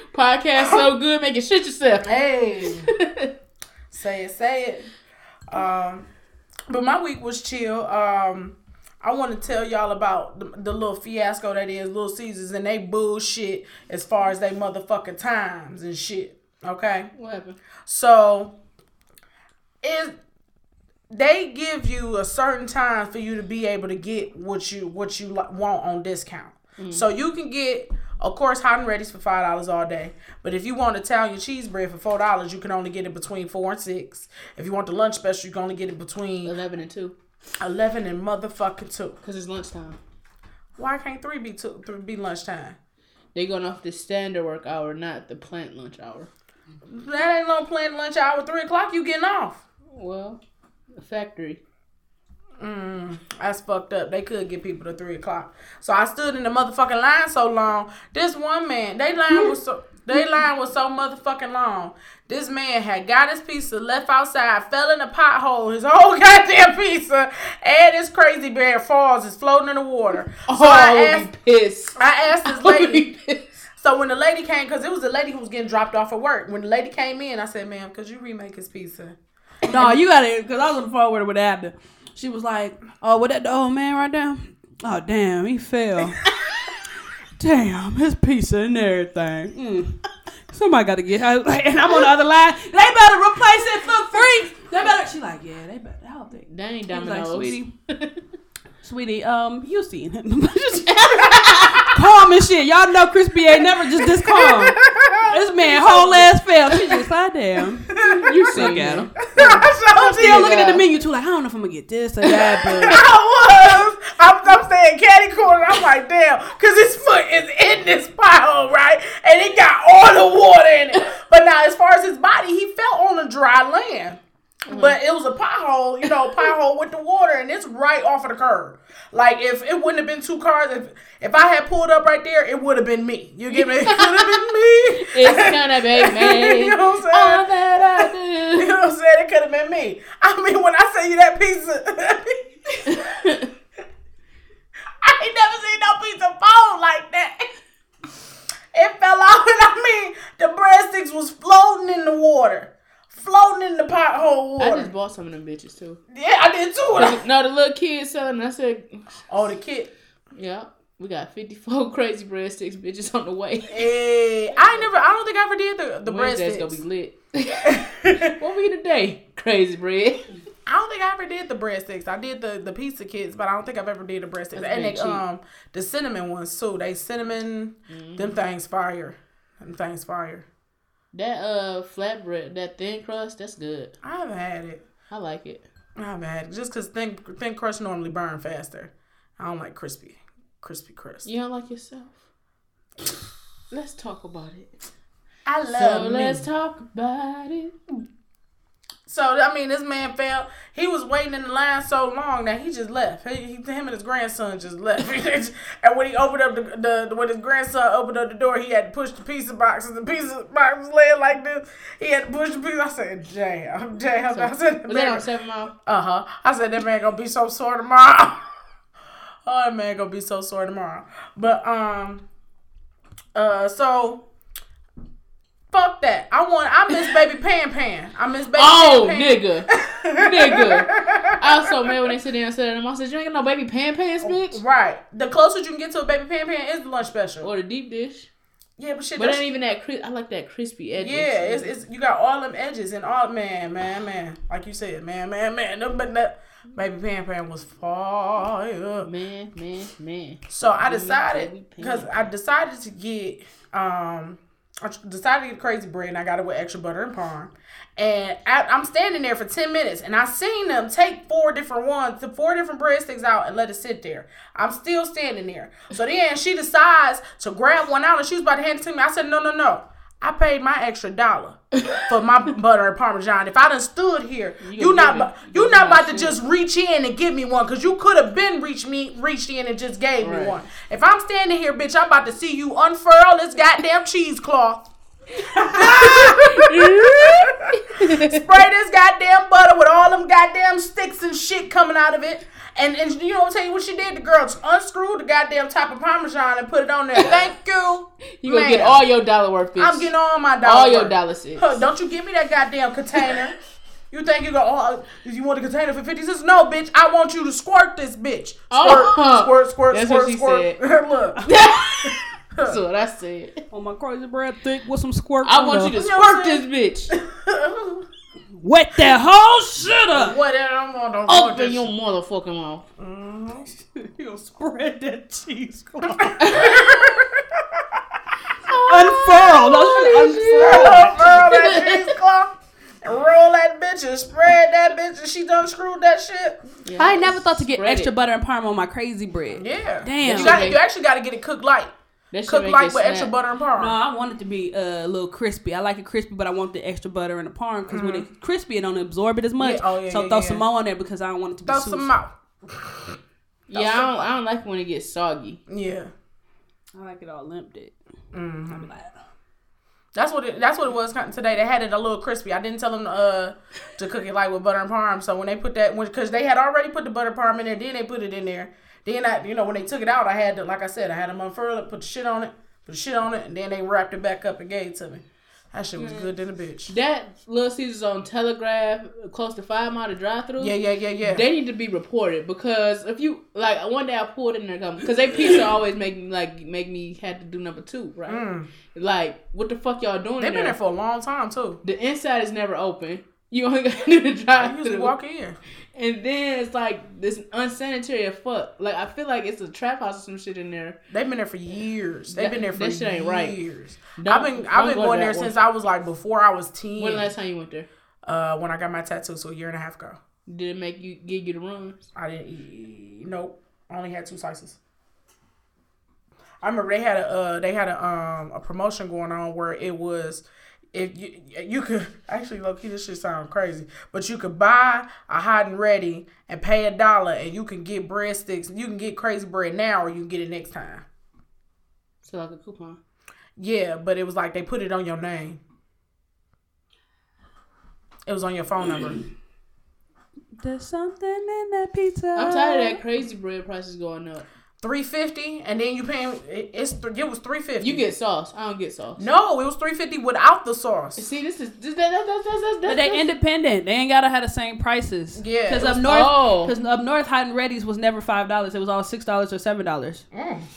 Podcast so good, make it shit yourself. hey. Say it, say it. Um, but my week was chill. Um, I want to tell y'all about the, the little fiasco that is Little Caesars and they bullshit as far as they motherfucking times and shit. Okay, What happened? so is they give you a certain time for you to be able to get what you what you want on discount. Mm. So you can get, of course, hot and ready's for five dollars all day. But if you want Italian cheese bread for four dollars, you can only get it between four and six. If you want the lunch special, you can only get it between Eleven and two, eleven and motherfucking two. cause it's lunchtime. Why can't three be two? Three be lunchtime? They going off the standard work hour, not the plant lunch hour. That ain't no plant lunch hour. Three o'clock, you getting off. Well, the factory. Mm, that's fucked up. They could get people to three o'clock. So I stood in the motherfucking line so long. This one man, they line was so they line was so motherfucking long. This man had got his pizza, left outside, fell in a pothole, his whole goddamn pizza, and his crazy bear falls is floating in the water. So Oh, I I asked pissed. I asked this lady. So when the lady came, because it was the lady who was getting dropped off at work. When the lady came in, I said, "Ma'am, could you remake his pizza?" No, you got it. Because I was on the phone with her with Abner. She was like, "Oh, what that the old man right there? Oh, damn, he fell. damn, his pizza and everything. Mm. Somebody got to get her. And I'm on the other line. They better replace it for free. They better. She like, yeah, they better. I don't think. That ain't He was like, sweetie, sweetie, um, you seen him? calm and shit. Y'all know Chrispy ain't never just this calm. This man whole ass fell. She just ah, sat down. you suck at him. him. I I'm still Yeah. looking at the menu too. Like I don't know if I'm gonna get this or that, but. I was. I'm, I'm saying catty corner. I'm like, damn, because his foot is in this pothole, right? And it got all the water in it. But now, as far as his body, he fell on a dry land. Mm. But it was a pothole, you know, pothole with the water, and it's right off of the curb. Like if it wouldn't have been two cars, if if I had pulled up right there, it would have been me. You get me? It would have been me. It's gonna be me. you know what I'm saying? All that I do. You know what I'm saying? It could have been me. I mean, when I say you that pizza, I ain't never seen no pizza fall like that. It fell off, and I mean, the breadsticks was floating in the water, floating in the pothole water. I just bought some of them bitches too. yeah, I did too. No, the little kids selling. I said, oh, the kid. yeah, we got 54 crazy breadsticks bitches on the way. Hey, I never. I don't think I ever did the the Wednesday's gonna be lit. what we today? Crazy bread. I don't think I ever did the breadsticks. I did the the pizza kits, but I don't think I've ever did the breadsticks. That's and they, cheap. um the cinnamon ones too. They cinnamon, Mm-hmm. them things fire. Them things fire. That uh flatbread, that thin crust, that's good. I haven't had it. I like it. I haven't had it just because thin thin crust normally burn faster. I don't like crispy, crispy crust. You don't like yourself? Let's talk about it. I So love me. let's talk about it. So I mean, this man fell. He was waiting in the line so long that he just left. He, he him and his grandson just left. and when he opened up the, the when his grandson opened up the door, he had to push the pizza box, and the pizza box was laying like this. He had to push the pizza. I said, "Damn, damn." I said, Was that on Seven Mile? "Uh huh." I said, "That man gonna be so sore tomorrow." oh, that man gonna be so sore tomorrow. But um, uh, so. Fuck that. I want. I miss baby Pan Pan. I miss baby Oh, Pan Pan. nigga. nigga. I was so mad when they sit there and said that. I said, You ain't got no baby pan pants, bitch? Right. The closest you can get to a baby pan pan is the lunch special. Or the deep dish. Yeah, but shit. But ain't even that crisp. I like that crispy edge. Yeah, it's, it's you got all them edges and all man, man, man. Like you said, man, man, man. No, but that baby Pan Pan was fire. man, man, man. So I decided because I decided to get um I decided to get crazy bread and I got it with extra butter and parm. And I, I'm standing there for ten minutes and I seen them take four different ones, the four different breadsticks out and let it sit there. I'm still standing there. So then she decides to grab one out and she was about to hand it to me. I said, no, no, no. I paid my extra dollar for my butter and parmesan. If I done stood here, you, gonna not you not about to just reach in and give me one because you could have been reached me reached in and just gave me one. If I'm standing here, bitch, I'm about to see you unfurl this goddamn cheesecloth. Spray this goddamn butter with all them goddamn sticks and shit coming out of it. And, and you know what tell you what she did? The girl unscrewed the goddamn top of Parmesan and put it on there. Thank you. You gonna get all your dollar worth, bitch. I'm getting all my dollar. all your dollar cents. Huh, don't you give me that goddamn container. You think you go, oh, uh, you want a container for 50 cents? No, bitch, I want you to squirt this bitch. Squirt, Oh. squirt, squirt, That's squirt, what she squirt. Look. That's what I said. On my crazy bread thick with some squirt. I want you to You know what squirt this bitch. Wet that whole shit up. Whatever, I'm gonna don't Open your motherfucking mouth. Mm-hmm. you gonna spread that cheese. Unfurl. That shit unfurl. Roll that cheesecloth and roll that bitch and spread that bitch and she done screwed that shit. Yeah. I never thought to get Spread extra it. butter and parm on my crazy bread. Yeah. Damn. You, gotta, you actually got to get it cooked light. That make light with extra butter and parm. No, I want it to be uh, a little crispy. I like it crispy, but I want the extra butter and the parm because when it's crispy, it don't absorb it as much. Mm-hmm. Yeah, oh, yeah, so yeah, throw some more on there because I don't want it to be Throw some out. Yeah, I don't, I don't like when it gets soggy. Yeah. I like it all limped it. Mm-hmm. Like, That's what it. That's what it was today. They had it a little crispy. I didn't tell them uh to cook it like with butter and parm. So when they put that, because they had already put the butter parm in there, then they put it in there. Then I, you know, when they took it out, I had to, like I said, I had them unfurl it, put the shit on it, put the shit on it, and then they wrapped it back up and gave it to me. That shit was good than a bitch. That Little Caesars on Telegraph, close to five mile to drive through. Yeah, yeah, yeah, yeah. They need to be reported because if you like one day I pulled in there because they pizza always make me like make me had to do number two right mm. like what the fuck y'all doing They've been there? for a long time too. the inside is never open you only got to do the I drive usually through walk in. And then it's like this unsanitary as fuck like I feel like it's a trap house or some shit in there They've been there for years. They've That- been there for that shit ain't right. years. I've been I've been go going there since I was like before I was ten. when the last time you went there uh, when I got my tattoo, so a year and a half ago. did it make you give you the runs I didn't eat. Nope. I only had two slices. I remember they had a uh, they had a um a promotion going on where it was if you you could actually low key this shit sound crazy, but you could buy a hot and ready and pay a dollar and you can get breadsticks. You can get crazy bread now or you can get it next time. so like a coupon Yeah, but it was like they put it on your name. It was on your phone number. There's something in that pizza. I'm tired of that crazy bread prices going up Three fifty, and then you paying. it- It's it was three fifty. you get sauce I don't get sauce no, it was three fifty without the sauce. see this is this, that, that, that, that, that, But they independent. They ain't gotta have the same prices. Yeah, Because it up was- north, Oh. because up north, hot and ready's was never five dollars. It was all six dollars or seven dollars.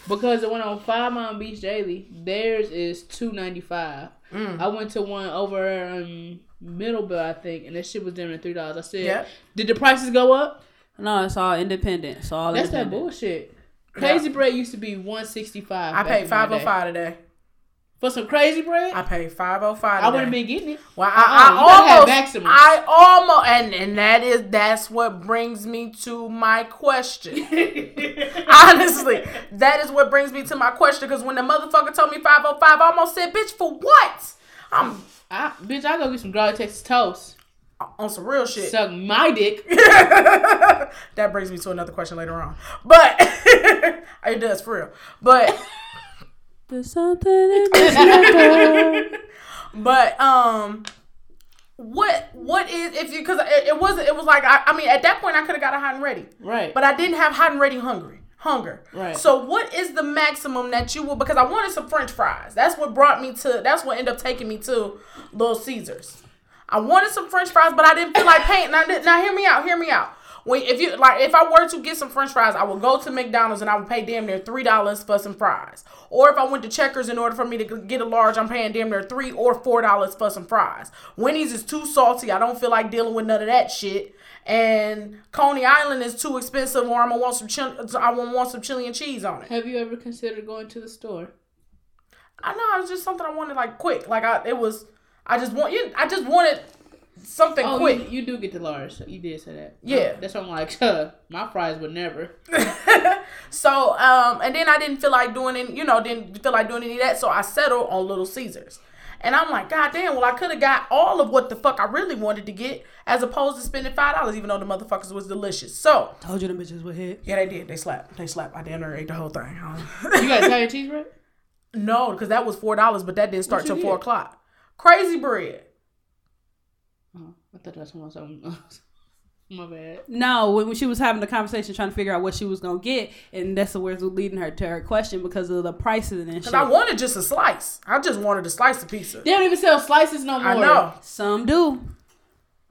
Because it went on Five Mile Beech Daly, theirs is two ninety five. Mm. I went to one over in Middlebelt, I think, and that shit was down to three dollars. I said, Yeah. "Did the prices go up?" No, it's all independent. It's all That's that bullshit. Crazy bread used to be one sixty five. I paid five oh five today. for some crazy bread. I paid five oh five. I wouldn't have been getting it. Well, Uh-uh, I, I have almost, Maximus. I almost, and and that is that's what brings me to my question. Honestly, that is what brings me to my question. Because when the motherfucker told me five oh five, I almost said, "Bitch, for what?" I'm I, bitch, I go get some garlic Texas toast. On some real shit. Suck my dick. that brings me to another question later on, but it does for real. But There's something in this liquor. But um, what what is if you because it, it wasn't it was like I, I mean at that point I could have got a hot and ready, Right. but I didn't have hot and ready hungry hunger. Right. So what is the maximum that you will because I wanted some French fries. That's what brought me to. That's what ended up taking me to Little Caesars. I wanted some French fries, but I didn't feel like paying. Now, now hear me out. Hear me out. when if you like if I were to get some French fries, I would go to McDonald's and I would pay damn near three dollars for some fries. Or if I went to Checkers in order for me to get a large, I'm paying damn near three or four dollars for some fries. Wendy's is too salty. I don't feel like dealing with none of that shit. And Coney Island is too expensive, or I'm gonna want some chili. I want want some chili and cheese on it. Have you ever considered going to the store? I know it's just something I wanted like quick. Like I, it was. I just want you. I just wanted something Oh, quick. you, you do get the large. So you did say that. Yeah. That's why I'm like, huh, my fries would never. So, um, and then I didn't feel like doing any, you know, didn't feel like doing any of that. So I settled on Little Caesars. And I'm like, God damn, well, I could have got all of what the fuck I really wanted to get as opposed to spending $5, even though the motherfuckers was delicious. So, Told you the bitches would hit. yeah, they did. They slapped. They slapped. I damn near ate the whole thing. You got Italian cheese bread? no, because that was $4, but that didn't start till you 4 o'clock. Crazy bread. Oh, I thought that was talking about something else. My bad. No, when, when she was having the conversation trying to figure out what she was gonna get, and that's the words leading her to her question because of the prices and shit. Because I wanted just a slice. I just wanted a slice of pizza. They don't even sell slices no more. I know. Some do.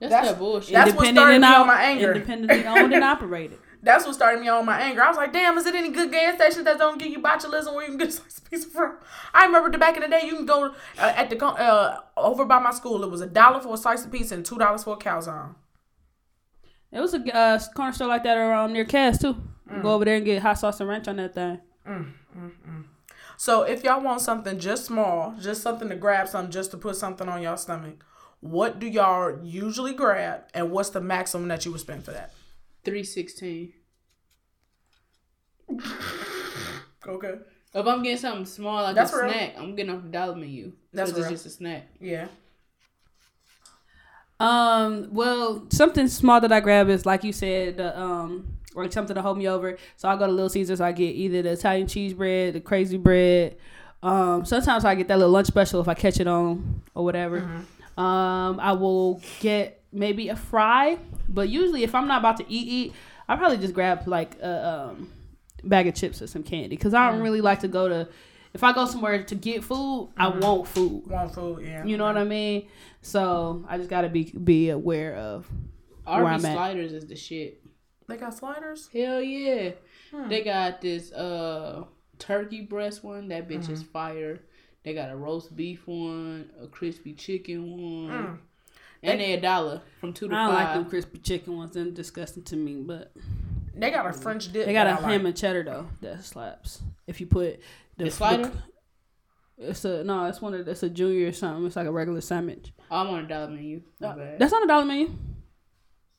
That's, That's- that bullshit. that's what started me on my anger. Independently owned and operated. That's what started me on my anger. I was like, damn, is it any good gas stations that don't give you botulism where you can get a slice of pizza from? I remember the back in the day, you can go uh, at the uh, over by my school. It was a dollar for a slice of pizza and two dollars for a calzone. It was a uh, corner store like that around near Cass too. Mm. Go over there and get hot sauce and ranch on that thing. So if y'all want something just small, just something to grab something, just to put something on y'all stomach, what do y'all usually grab, and what's the maximum that you would spend for that? Three sixteen. Okay. If I'm getting something small like That's a real. snack, I'm getting off the dollar menu. That's That's it's just a snack. Yeah. Um, well, something small that I grab is like you said, the um, or something to hold me over. So I go to Little Caesars. I get either the Italian cheese bread, the crazy bread. Um, sometimes I get that little lunch special if I catch it on or whatever. Um, I will get maybe a fry, but usually if I'm not about to eat, eat, I probably just grab like a um, bag of chips or some candy because I don't really like to go to. If I go somewhere to get food, I want food. Want food? Yeah. You know what I mean? So I just gotta be be aware of where Arby's I'm at. sliders is the shit. They got sliders. Hell yeah. Hmm. They got this uh turkey breast one. That bitch Mm-hmm. is fire. They got a roast beef one, a crispy chicken one. Mm. And they a dollar from two to I don't like them crispy chicken ones. They're disgusting to me, but They got a French dip. they got a that ham like. and cheddar though that slaps. If you put The slider? it's a no, it's one of it's a junior or something. It's like a regular sandwich. Oh, I'm on a dollar menu. My Uh. That's not a dollar menu.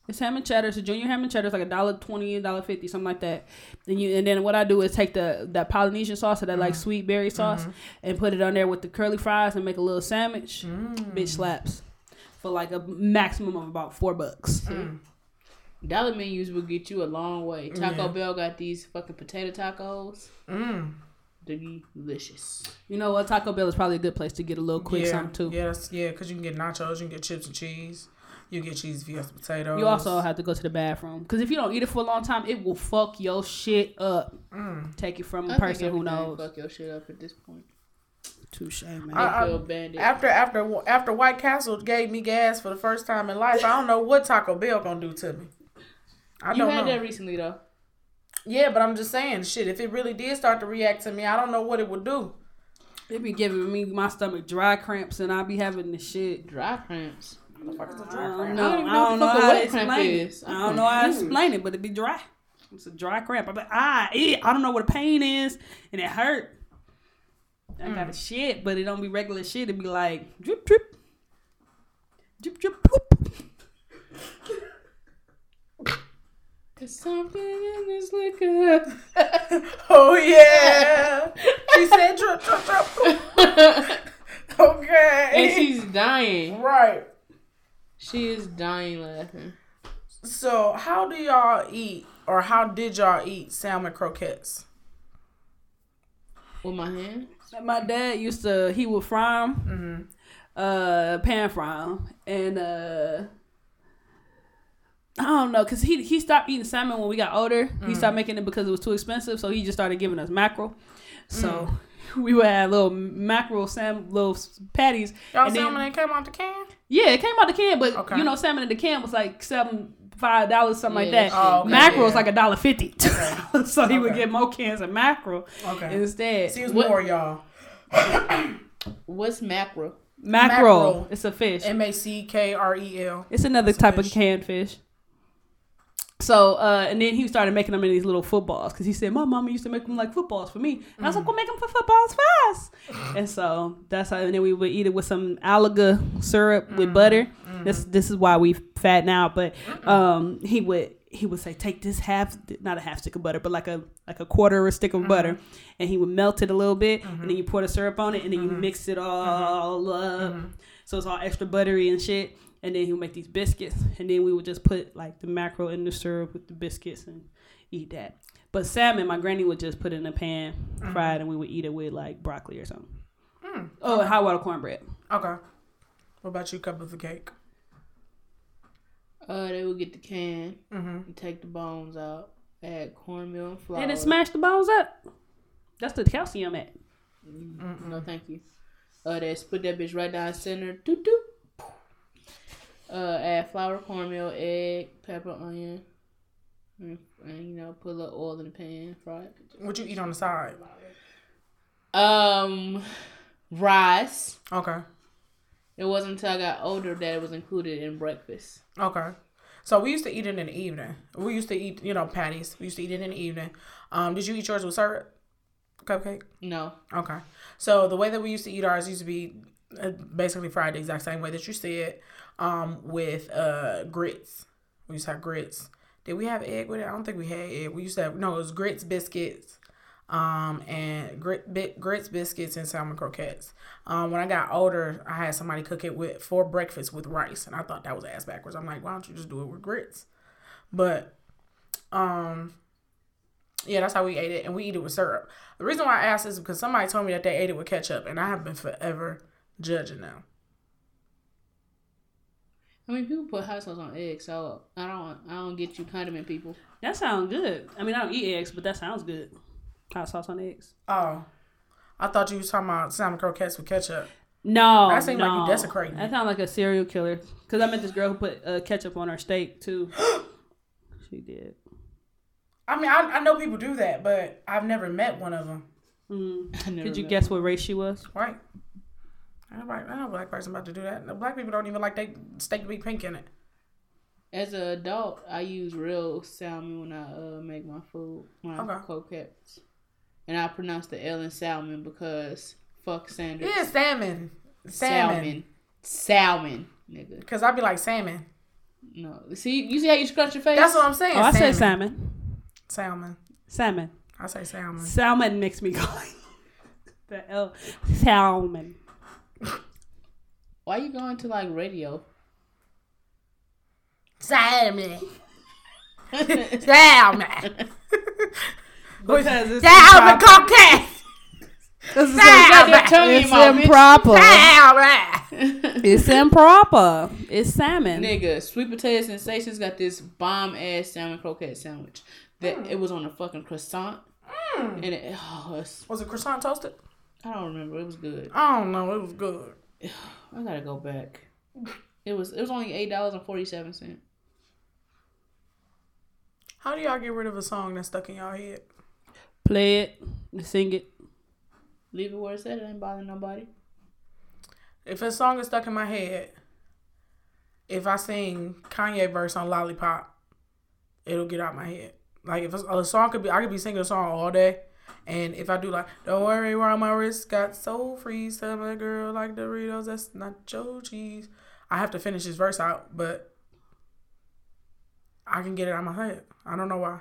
It's ham and cheddar. It's a junior ham and cheddar. It's like a dollar twenty, a dollar fifty, something like that. And you and then what I do is take the that Polynesian sauce or that like mm-hmm. sweet berry sauce mm-hmm. and put it on there with the curly fries and make a little sandwich. Mm. Bitch slaps for like a maximum of about four bucks. Dollar menus will get you a long way. Taco Yeah. Bell got these fucking potato tacos. Mm. Delicious. You know what? Taco Bell is probably a good place to get a little quick yeah, something too. Yeah, that's, yeah, because you can get nachos, you can get chips and cheese, you get cheese fiesta potatoes. You also have to go to the bathroom because if you don't eat it for a long time, it will fuck your shit up. Mm. Take it from a I person think who knows. Fuck your shit up at this point. Touche, man. I- I feel bandit. after after after White Castle gave me gas for the first time in life. I don't know what Taco Bell gonna do to me. I you don't had know. that recently though. yeah, but I'm just saying, shit. If it really did start to react to me, I don't know what it would do. They be giving me my stomach dry cramps and I be having the shit. Dry cramps. What the fuck is a I dry don't cramp? know. I don't even I know don't know the fuck a how to explain is. it. I don't know how to explain it, but it be dry. It's a dry cramp. I'm like, ah, it, I don't know what the pain is, and it hurt. I got a mm. shit, but it don't be regular shit. It be like drip, drip, drip, drip, poop. There's something in this liquor. Oh yeah, she said drip drip drip. okay, and she's dying. right. She is dying laughing. So, how do y'all eat, or how did y'all eat salmon croquettes? With my hand. My dad used to he would fry them, uh, pan them, and uh. I don't know, cause he he stopped eating salmon when we got older. He stopped making it because it was too expensive, so he just started giving us mackerel. So we would have little mackerel sam little patties. Y'all and then- salmon that came out the can? Yeah, it came out the can, but Okay. you know, salmon in the can was like seven, five dollars, something Yeah, like that. Oh, okay, mackerel is yeah. like a dollar fifty. so he would get more cans of mackerel Okay. instead. See, it's What- more, y'all. What's mackerel? mackerel, mackerel. it's a fish. M A C K R E L. It's another It's type of canned fish. So, uh, and then he started making them in these little footballs because he said, My mama used to make them like footballs for me. And I was like, Well, make them for footballs fast. and so that's how, and then we would eat it with some Alaga syrup with butter. This mm-hmm. this is why we fat now. But um, he would he would say, Take this half, not a half stick of butter, but like a like a quarter of a stick of mm-hmm. butter. And he would melt it a little bit. And then mm-hmm. you pour the syrup on it. And then you mix it all up. So it's all extra buttery and shit. And then he would make these biscuits. And then we would just put like the mackerel in the syrup with the biscuits and eat that. But salmon, my granny would just put it in a pan, fried, and we would eat it with like broccoli or something. Mm, oh, and hot water cornbread. Okay. What about you? Cup of the cake. Uh, they would get the can Mm-hmm. and take the bones out, add cornmeal and flour. And then smash the bones up. That's the calcium at. No, thank you. Uh, they put that bitch right down center. Doop doop. Uh, add flour, cornmeal, egg, pepper, onion, and, and you know, put a little oil in the pan, fry it. What you eat on the side? Um, rice. Okay. It wasn't until I got older that it was included in breakfast. Okay. So we used to eat it in the evening. We used to eat, you know, patties. We used to eat it in the evening. Um, did you eat yours with syrup? Cupcake? No, Okay. So the way that we used to eat ours used to be uh, basically fried the exact same way that you said, um, with uh grits. We used to have grits. Did we have egg with it? I don't think we had egg. We used to have no. It was grits, biscuits, um, and grit, bit, grits, biscuits, and salmon croquettes. Um, when I got older, I had somebody cook it with for breakfast with rice, and I thought that was ass backwards. I'm like, why don't you just do it with grits? But, um, yeah, that's how we ate it, and we eat it with syrup. The reason why I asked is because somebody told me that they ate it with ketchup, and I have been forever judging them. I mean people put hot sauce on eggs, so I don't, I don't get you condiment people. That sounds good. I mean, I don't eat eggs, but that sounds good. Hot sauce on eggs. Oh, I thought you was talking about salmon croquettes with ketchup. No, That seemed like you no. desecrating That it. sounds like a serial killer. Cause I met this girl who put uh, ketchup on her steak too. she did. I mean, I, I know people do that, but I've never met one of them. Mm. I Did you met guess what race she was? Right? I know, I know a black person about to do that. The black people don't even like they steak to be pink in it. As an adult, I use real salmon when I uh, make my food, my Okay. croquettes. And I pronounce the L in salmon because fuck Sanders. Yeah, salmon. Salmon. salmon. Salmon, nigga. Because I'd be like salmon. No. See, you see how you scrunch your face? That's what I'm saying. Oh, I say salmon. salmon. Salmon. Salmon. I say salmon. Salmon makes me go. the L. Salmon. Why are you going to like radio? Salmon. Salmon. Because it's Salmon improper. croquette. This is got that it's tongue in your mouth, bitch. improper. Salmon. it's improper. It's salmon. Nigga, Sweet Potato Sensations got this bomb ass salmon croquette sandwich. That Mm. it was on a fucking croissant. And it, oh, it's, Was it croissant toasted? I don't remember. It was good. I don't know. It was good. I gotta go back. It was it was only eight dollars and forty seven cent. How do y'all get rid of a song that's stuck in y'all head? Play it. Sing it. Leave it where it said. It ain't bothering nobody. If a song is stuck in my head, if I sing Kanye verse on Lollipop, it'll get out my head. Like if a, a song could be, I could be singing a song all day, and if I do like, don't worry, around my wrist got soul free, tell my girl like Doritos, that's not your cheese. I have to finish this verse out, but I can get it out of my head. I don't know why.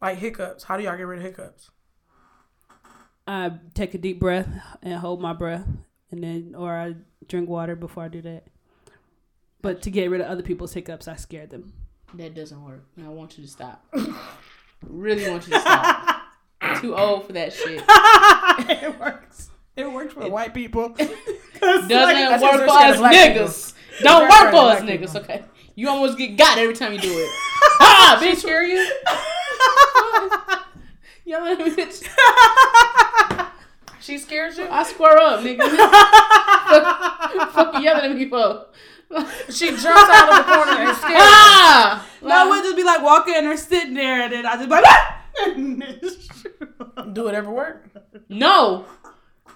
Like hiccups. How do y'all get rid of hiccups? I take a deep breath and hold my breath, and then or I drink water before I do that. But to get rid of other people's hiccups, I scare them. That doesn't work. I want you to stop. really want you to stop. I'm too old for that shit. it works. It works for white people. Doesn't That's 'cause work for us of black niggas. Don't work for us niggas. people. Okay. You almost get got every time you do it. ah, bitch. Scare you? Yelling at me, bitch. She scares you? I square up, nigga. fuck, fuck you yelling at me for. She jumps out of the corner and scares. me. ah! No, we'll just be like walking and they're sitting there, and then I just be like. "Ah!" Do it ever work? No.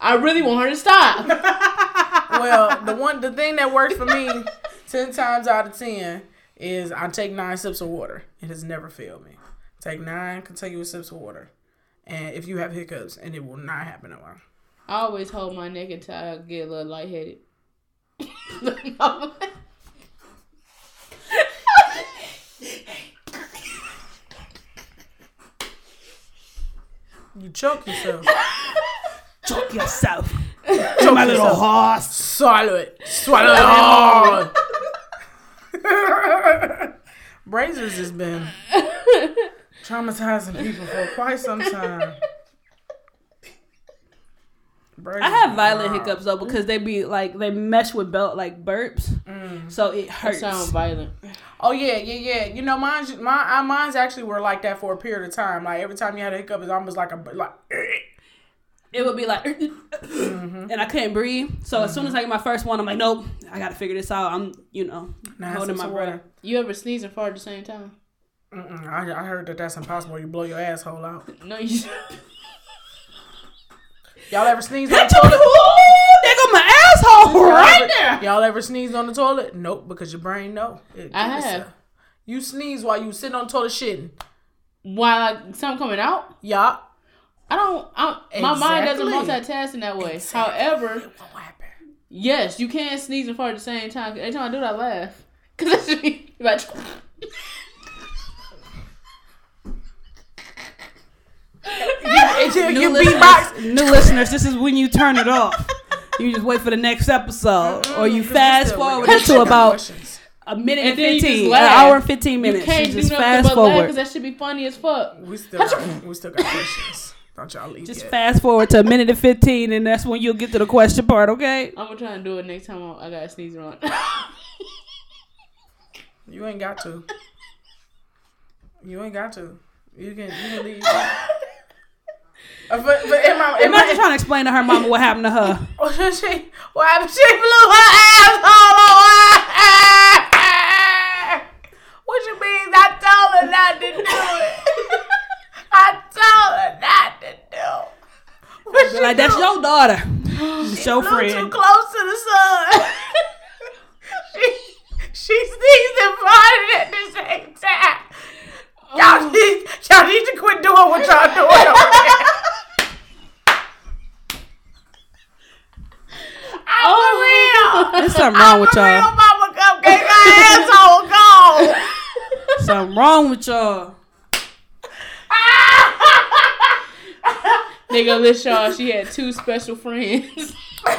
I really want her to stop. Well, the one, the thing that works for me, ten times out of ten, is I take nine sips of water. It has never failed me. Take nine contiguous sips of water, and if you have hiccups, and it will not happen at all. I always hold my neck until I get a little lightheaded. You choke yourself. Choke yourself. choke My little horse. Swallow it. Swallow it hard. Brazers has been traumatizing people for quite some time. Brazers I have violent wild. hiccups though because they be like they mesh with belt like burps, so it That hurts. sound violent. Oh yeah, yeah, yeah. You know, mine's my mine's actually were like that for a period of time. Like every time you had a hiccup, it's almost like a like. It would be like, Mm-hmm. and I couldn't breathe. So as soon as I get my first one, I'm like, nope, I gotta figure this out. I'm, you know, Nine holding my of breath. You ever sneeze and fart at the same time? Mm-mm, I, I heard that that's impossible. You blow your asshole out. No, you. Y'all ever sneeze on the toilet? Ooh, there go my asshole right ever- there. Y'all ever sneeze on the toilet? Nope, because your brain know. It- I have. You sneeze while you sitting on the toilet shitting. While like something coming out, Yeah. I don't. i'm My mind doesn't multitask in that way. Exactly. However, yes, you can sneeze and fart at the same time. Every time I do that, I laugh. Cause that's me. Like, It's your, New your listeners, beatbox. new listeners, this is when you turn it off. You just wait for the next episode, or you fast forward it to about questions. a minute And and then you just fifteen, an hour and fifteen minutes. You, can't do just nothing fast but forward. because that should be funny as fuck. We still got, we still got questions. Don't y'all leave Just yet. fast forward to a minute and fifteen, and that's when you'll get to the question part. Okay. I'm gonna try and do it next time I I gotta sneeze around. You ain't got to. You ain't got to. You can you can leave. Uh, but but in my, in Imagine my, trying to explain to her mama what happened to her. Oh, she, happened? She blew her asshole away. What you mean? I told her not to do it. I told her not to do. What she Like that's your daughter, it's your Flew too close to the sun. she she sneezed and farted at the same time. Y'all oh. need y'all need to quit doing what y'all doing over there. I'm for real. There's something wrong with For real, y'all. Mama Cupcake, her asshole gone. Something wrong with y'all. Nigga, let's y'all. She had two special friends. oh,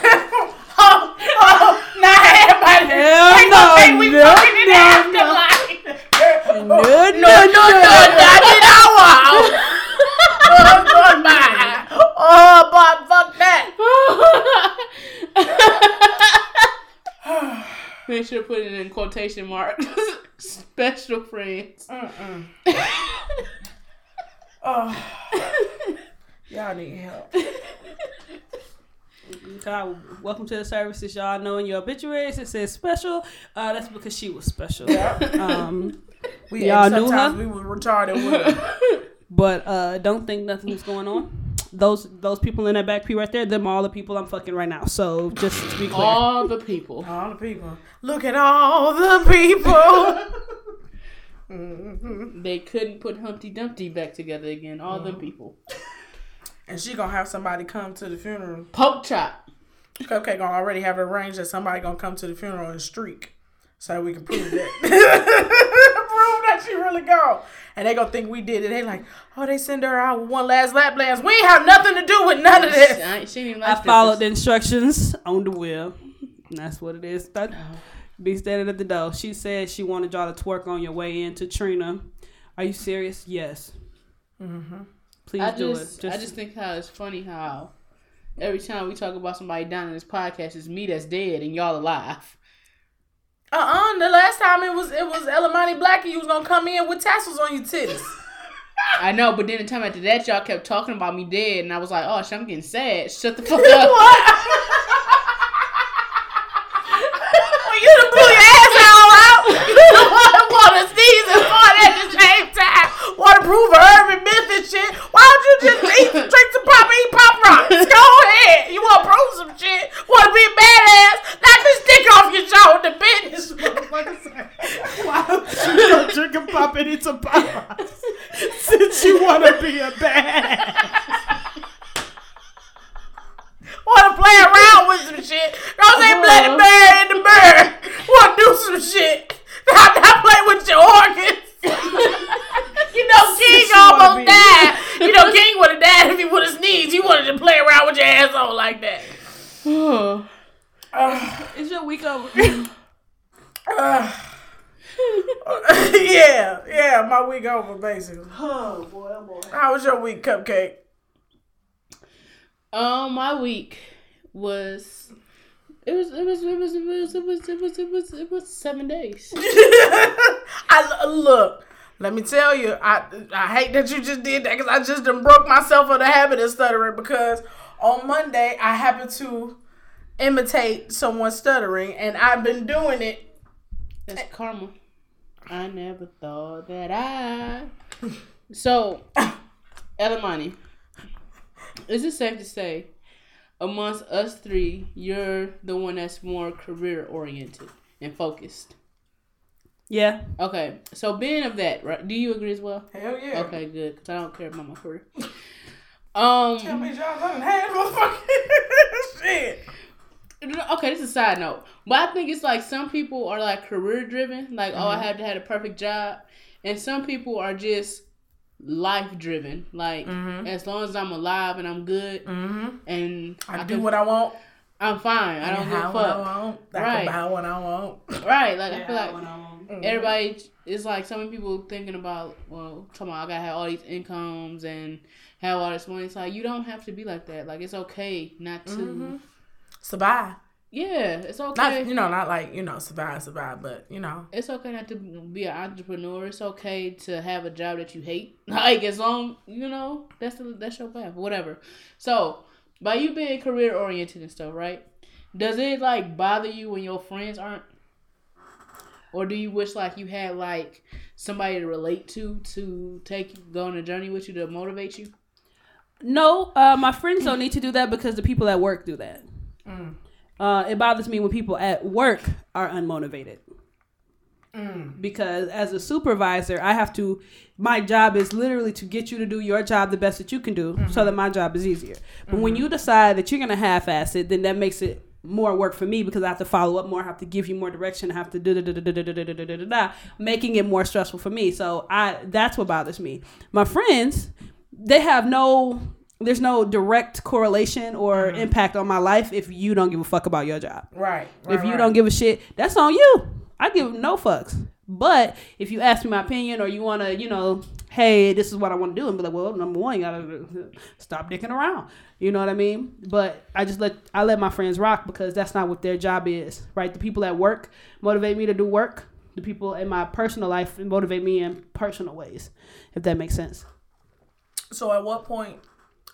oh, oh not everybody. Hell They no, gonna think we no, fucking in the no, afterlife. No, no, no, no, no, not in our house. Oh, goodbye. Oh, but fuck that. Make sure to put it in quotation marks. special friends. Mm-mm. Oh, y'all need help. God, welcome to the services. Y'all know in your obituaries it says special. Uh, that's because she was special. Um, We Y'all knew her? we were retarded with her. but uh, don't think nothing's going on. Those those people in that back pew right there, them all the people I'm fucking right now. So just to be clear. All the people. All the people. Look at all the people. Mhm. They couldn't put Humpty Dumpty back together again. All the people. And she gonna have somebody come to the funeral. Poke chop. Cupcake gonna already have it arranged that somebody gonna come to the funeral and streak, so we can prove that. prove that she really gone. And they gonna think we did it. They like, oh, they send her out with one last lap dance. We ain't have nothing to do with none of this. I, ain't- she didn't even I like followed the instructions on the wheel. And that's what it is. That, be standing at the door. She said she wanted y'all to twerk on your way in to Trina. Are you serious? Yes. Mm-hmm. Please I do just, it. I just think how it's funny how every time we talk about somebody down in this podcast, it's me that's dead and y'all alive. Uh-uh. The last time it was it was Elamani Blackie. You was gonna come in with tassels on your titties. I know, but then the time after that, y'all kept talking about me dead, and I was like, oh, shit, I'm getting sad. Shut the fuck up. Prove of urban myth and shit. Why don't you just eat, drink some pop, eat pop rocks? Go ahead. You want to prove some shit? Want to be a badass? Knock this dick off your shoulder, business. Why don't you go drink some pop and eat some pop rocks? Since you want to be a badass. Want to play around with some shit? Go say uh, bloody bear in the mirror. Want to do some shit? Not, not play with your organs. you know, King almost died. You know, King would have died if he would have sneezed. You wanted to play around with your asshole like that. Is your week over? yeah, yeah, my week over basically. oh boy, oh boy. How was your week, Cupcake? Um, my week was. It was it was it was it was it was it was it was it was seven days. I look. Let me tell you, I I hate that you just did that because I just done broke myself of the habit of stuttering because on Monday I happened to imitate someone stuttering and I've been doing it. That's karma. I never thought that I. So, Elamani, is it safe to say, amongst us three, you're the one that's more career oriented and focused? Yeah. Okay, so being of that, right? Do you agree as well? Hell yeah. Okay, good, because I don't care about my career. Um. Tell me y'all done had motherfucking shit. Okay, this is a side note, but I think it's like some people are like career driven, like oh I Mm-hmm. have to have a perfect job, and some people are just life driven, like as long as I'm alive and I'm good Mm-hmm. and I, I do can- what I want. I'm fine. I don't give a how what I fuck. want. I Right. can buy what I want. Right? Like I feel like Mm-hmm. everybody is like some people thinking about well, come on, I gotta have all these incomes and have all this money. It's like you don't have to be like that. Like it's okay not to. Mm-hmm. Survive. Yeah, it's Not okay. you know, not like, you know, survive, survive, but you know. it's okay not to be an entrepreneur. It's okay to have a job that you hate. Like as long you know that's the, that's your path. Whatever. So by you being career oriented and stuff, right? Does it like bother you when your friends aren't? Or do you wish like you had like somebody to relate to to take go on a journey with you to motivate you? No, uh, my friends don't need to do that because the people at work do that. Uh, it bothers me when people at work are unmotivated. Because as a supervisor, I have to. My job is literally to get you to do your job the best that you can do, so that my job is easier. But when you decide that you're gonna half-ass it, then that makes it more work for me because I have to follow up more, I have to give you more direction, I have to da da da da da da da da da da da, making it more stressful for me. So I that's what bothers me. My friends, they have no there's no direct correlation or mm-hmm. impact on my life if you don't give a fuck about your job. Right. if you don't give a shit, that's on you. I give no fucks. But if you ask me my opinion or you want to, you know, hey, this is what I want to do, and be like, well, number one, you gotta stop dicking around. You know what I mean? But I just let I let my friends rock because that's not what their job is, right? The people at work motivate me to do work. The people in my personal life motivate me in personal ways, if that makes sense. So at what point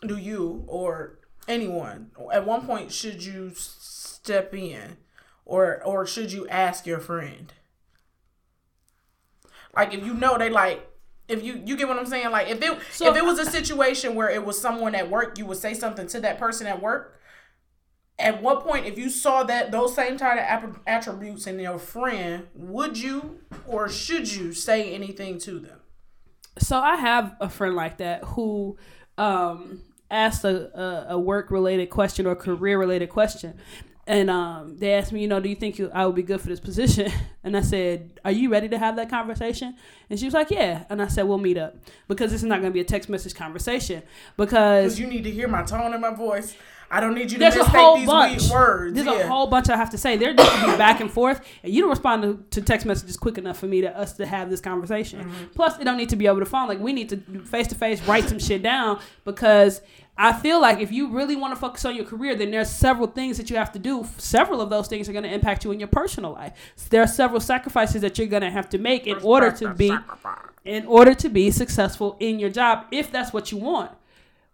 do you or anyone at one point should you step in or or should you ask your friend? Like if you know they like if you you get what I'm saying? Like if it So- if it was a situation where it was someone at work you would say something to that person at work? At what point if you saw that those same type of attributes in your friend would you or should you say anything to them? So I have a friend like that who um, asked a, a, a work related question or career related question. And um, they asked me, you know, do you think you, I would be good for this position? And I said, are you ready to have that conversation? And she was like, yeah. And I said, we'll meet up because this is not going to be a text message conversation because Because you need to hear my tone and my voice. I don't need you to there's a whole these bunch. words. There's yeah. a whole bunch I have to say. There needs to be back and forth, and you don't respond to, to text messages quick enough for me to us to have this conversation. Mm-hmm. Plus, it don't need to be over the phone. Like we need to face to face write some shit down because I feel like if you really want to focus on your career, then there's several things that you have to do. Several of those things are going to impact you in your personal life. There are several sacrifices that you're going to have to make in order to be in order to be successful in your job if that's what you want.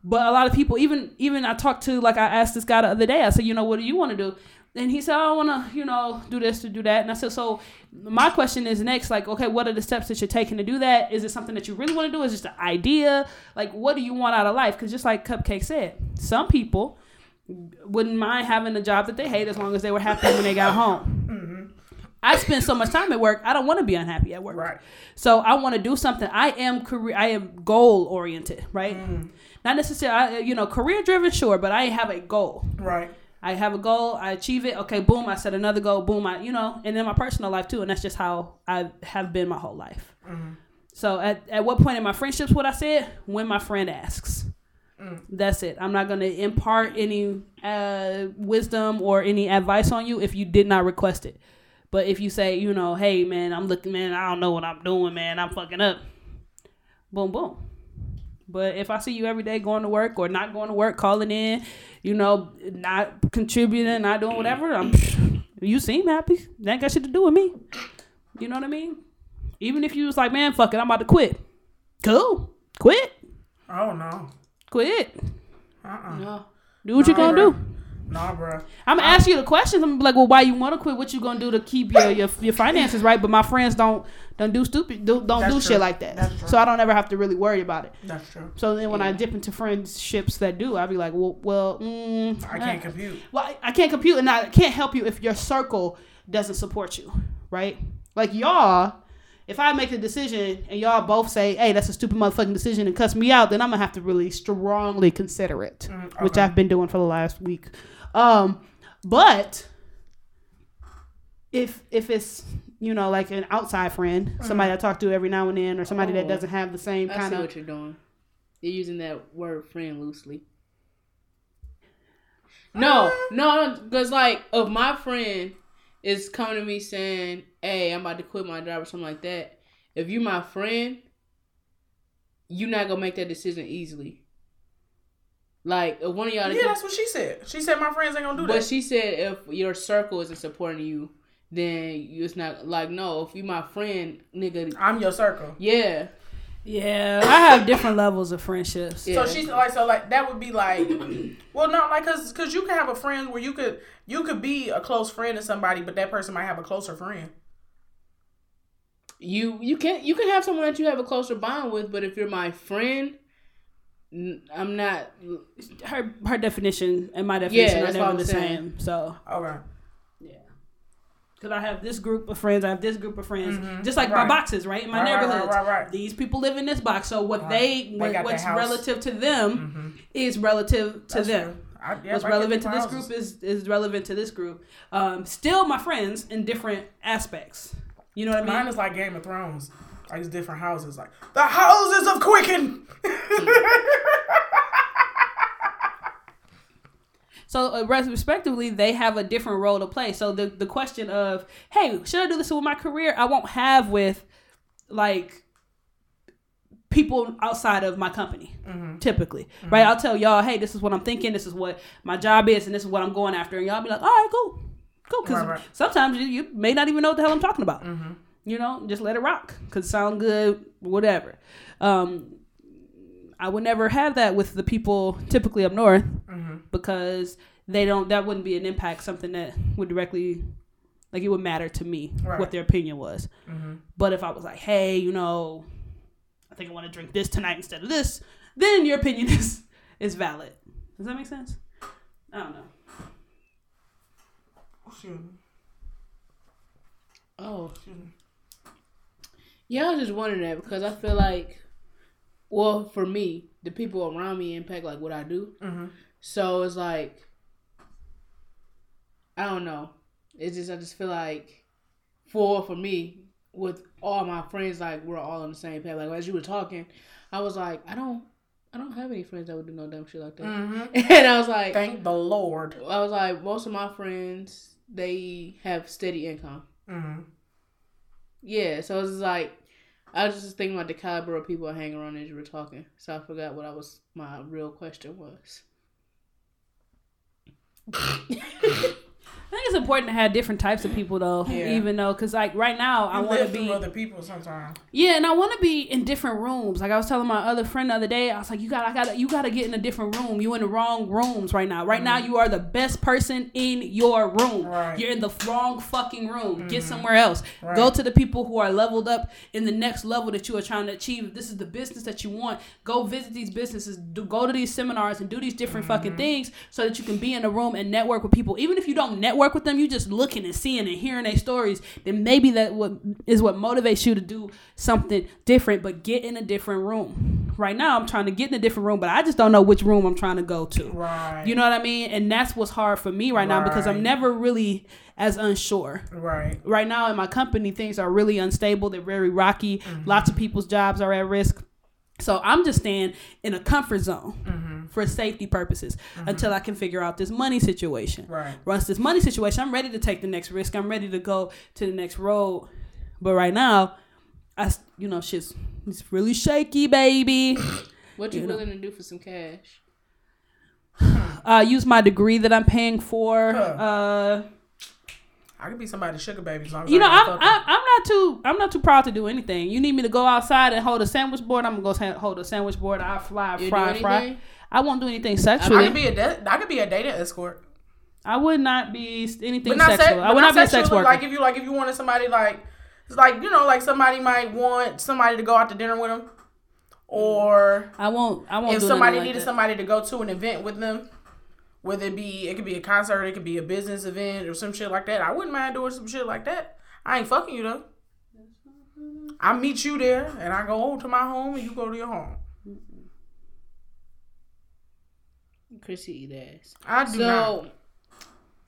But a lot of people, even even I talked to like I asked this guy the other day. I said, you know, what do you want to do? And he said, I want to, you know, do this to do that. And I said, so my question is next, like, okay, what are the steps that you're taking to do that? Is it something that you really want to do? Is it just an idea? Like, what do you want out of life? Because just like Cupcake said, some people wouldn't mind having a job that they hate as long as they were happy when they got home. Mm-hmm. I spend so much time at work. I don't want to be unhappy at work. Right. So I want to do something. I am career. I am goal oriented. Right. Mm. Not necessarily. I- You know, career driven. Sure, but I have a goal. Right. I have a goal, I achieve it. Okay, boom, I set another goal, boom, I you know, and then my personal life too, and that's just how I have been my whole life. So at at what point in my friendships would I say it? When my friend asks. That's it. I'm not gonna impart any uh, wisdom or any advice on you if you did not request it. But if you say, you know, hey man, I'm looking, man, I don't know what I'm doing, man, I'm fucking up. Boom, boom. But if I see you every day going to work or not going to work, calling in, you know, not contributing, not doing whatever, I'm, you seem happy. That ain't got shit to do with me. You know what I mean? Even if you was like, man, fuck it, I'm about to quit. Cool. Quit. Oh no. Quit. Uh-uh. No. Do what you Nah, gonna do. Nah, bro. I'm gonna ask you the questions. I'm gonna be like, well, why you want to quit? What you gonna do to keep your your, your finances right? But my friends don't don't do stupid do, don't That's do true. shit like that. That's true. So I don't ever have to really worry about it. That's true. So then when I dip into friendships that do, I'll be like, well, well, mm, I can't compute. Well, I, I can't compute, and I can't help you if your circle doesn't support you, right? Like y'all, if I make a decision and y'all both say, "Hey, that's a stupid motherfucking decision," and cuss me out, then I'm gonna have to really strongly consider it, which okay. I've been doing for the last week. Um, but if if it's you know like an outside friend, somebody I talk to every now and then, or somebody that Oh. doesn't have the same I kind see of what you're doing. You're using that word friend loosely. No, no, because like if my friend is coming to me saying, "Hey, I'm about to quit my job" or something like that. If you're my friend, you're not gonna make that decision easily. Like if one of y'all, Yeah, that's what she said. She said my friends ain't gonna do but that. But she said if your circle isn't supporting you, then you- it's not like no. If you my friend, nigga, I'm your circle. yeah, yeah. I have different levels of friendships. Yeah. So she's like, so like that would be like, well, not like, cause, cause you can have a friend where you could, you could be a close friend to somebody, but that person might have a closer friend. you you can you can have someone that you have a closer bond with, but if you're my friend, n- I'm not. her her definition and my definition Yeah, are never the saying. same. So Okay. yeah, because I have this group of friends, I have this group of friends, just like my Mm-hmm. Boxes, right in my Right, right, neighborhood. right, right, right. These people live in this box, so what Right. they, They what, what's relative to them is relative to That's them. I, yeah, What's relevant to this houses. group is is relevant to this group. Um, still my friends in different aspects. You know what I mean? Mine is like Game of Thrones. Like it's different houses. Like the houses of Quicken. So, uh, respectively, they have a different role to play. So, the, the question of, hey, should I do this with my career? I won't have with, like, people outside of my company, Mm-hmm. typically. Right? I'll tell y'all, hey, this is what I'm thinking. This is what my job is, and this is what I'm going after. And y'all be like, all right, cool. Cool. Because Right, right. sometimes you, you may not even know what the hell I'm talking about. You know, just let it rock because sound good, whatever. Um, I would never have that with the people typically up north because they don't. That wouldn't be an impact. Something that would directly, like, it would matter to me Right. what their opinion was. But if I was like, hey, you know, I think I want to drink this tonight instead of this, then your opinion is is valid. Does that make sense? I don't know. Oh, yeah. I was just wondering that because I feel like, well, for me, the people around me impact like what I do. So it's like, I don't know. It's just I just feel like, for for me, with all my friends, like we're all on the same page. Like as you were talking, I was like, I don't, I don't have any friends that would do no dumb shit like that. And I was like, Thank the Lord. I was like, most of my friends they have steady income. Mm-hmm. Yeah, so it's like I was just thinking about the caliber of people I hang around as you were talking. So I forgot what I was my real question was. I think it's important to have different types of people though, Yeah. even though, cause like right now I I want to be other people sometimes. Yeah, and I want to be in different rooms. Like I was telling my other friend the other day, I was like, "You got, I got, you got to get in a different room. You in the wrong rooms right now. Right now, mm-hmm. you are the best person in your room. Right. You're in the wrong fucking room. Get mm-hmm. somewhere else. Right. Go to the people who are leveled up in the next level that you are trying to achieve. If this is the business that you want. Go visit these businesses. Do, go to these seminars and do these different fucking mm-hmm. things so that you can be in a room and network with people. Even if you don't network work with them, you just looking and seeing and hearing their stories, then maybe that what is what motivates you to do something different, but get in a different room. Right now, I'm trying to get in a different room, but I just don't know which room I'm trying to go to. Right. You know what I mean? And that's what's hard for me right, now because I'm never really as unsure. Right. Right now in my company, things are really unstable. They're very rocky. Mm-hmm. Lots of people's jobs are at risk. So I'm just staying in a comfort zone Mm-hmm. For safety purposes until I can figure out this money situation. Right. Once this money situation, I'm ready to take the next risk. I'm ready to go to the next road. But right now, I you know shit's it's really shaky, baby. What you, You know. willing to do for some cash? Uh, use my degree that I'm paying for. Huh. Uh, I could be somebody's sugar baby as long as you know, I I'm, I'm I'm not too I'm not too proud to do anything. You need me to go outside and hold a sandwich board. I'm gonna go hold a sandwich board. I fly, You fry, do fry. I won't do anything I could be a da- I could be a data escort, I would not be anything not sexual. sex. I would not, be a sex worker. Like if you like if you wanted somebody like it's like you know like somebody might want somebody to go out to dinner with them, or I won't. I won't. if somebody like needed that. somebody to go to an event with them, whether it be it could be a concert, it could be a business event or some shit like that. I wouldn't mind doing some shit like that. I ain't fucking you though. I meet you there, and I go home to my home, and you go to your home. Chrissy eat ass. I do not. So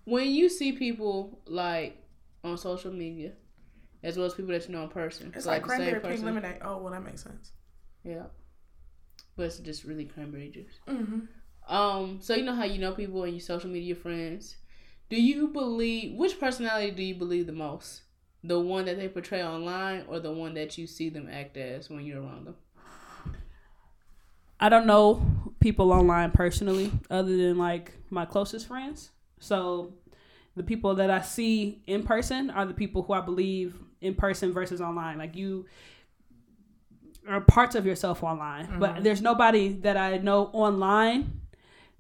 when you see people like on social media, as well as people that you know in person, It's so, like cranberry pink lemonade. Oh, well, that makes sense. Yeah, but it's just really cranberry juice. Mm-hmm. Um, so you know how you know people and your social media friends. Do you believe which personality do you believe the most? The one that they portray online, or the one that you see them act as when you're around them? I don't know people online personally, other than like my closest friends. So the people that I see in person are the people who I believe in person versus online. Like you are parts of yourself online, but there's nobody that I know online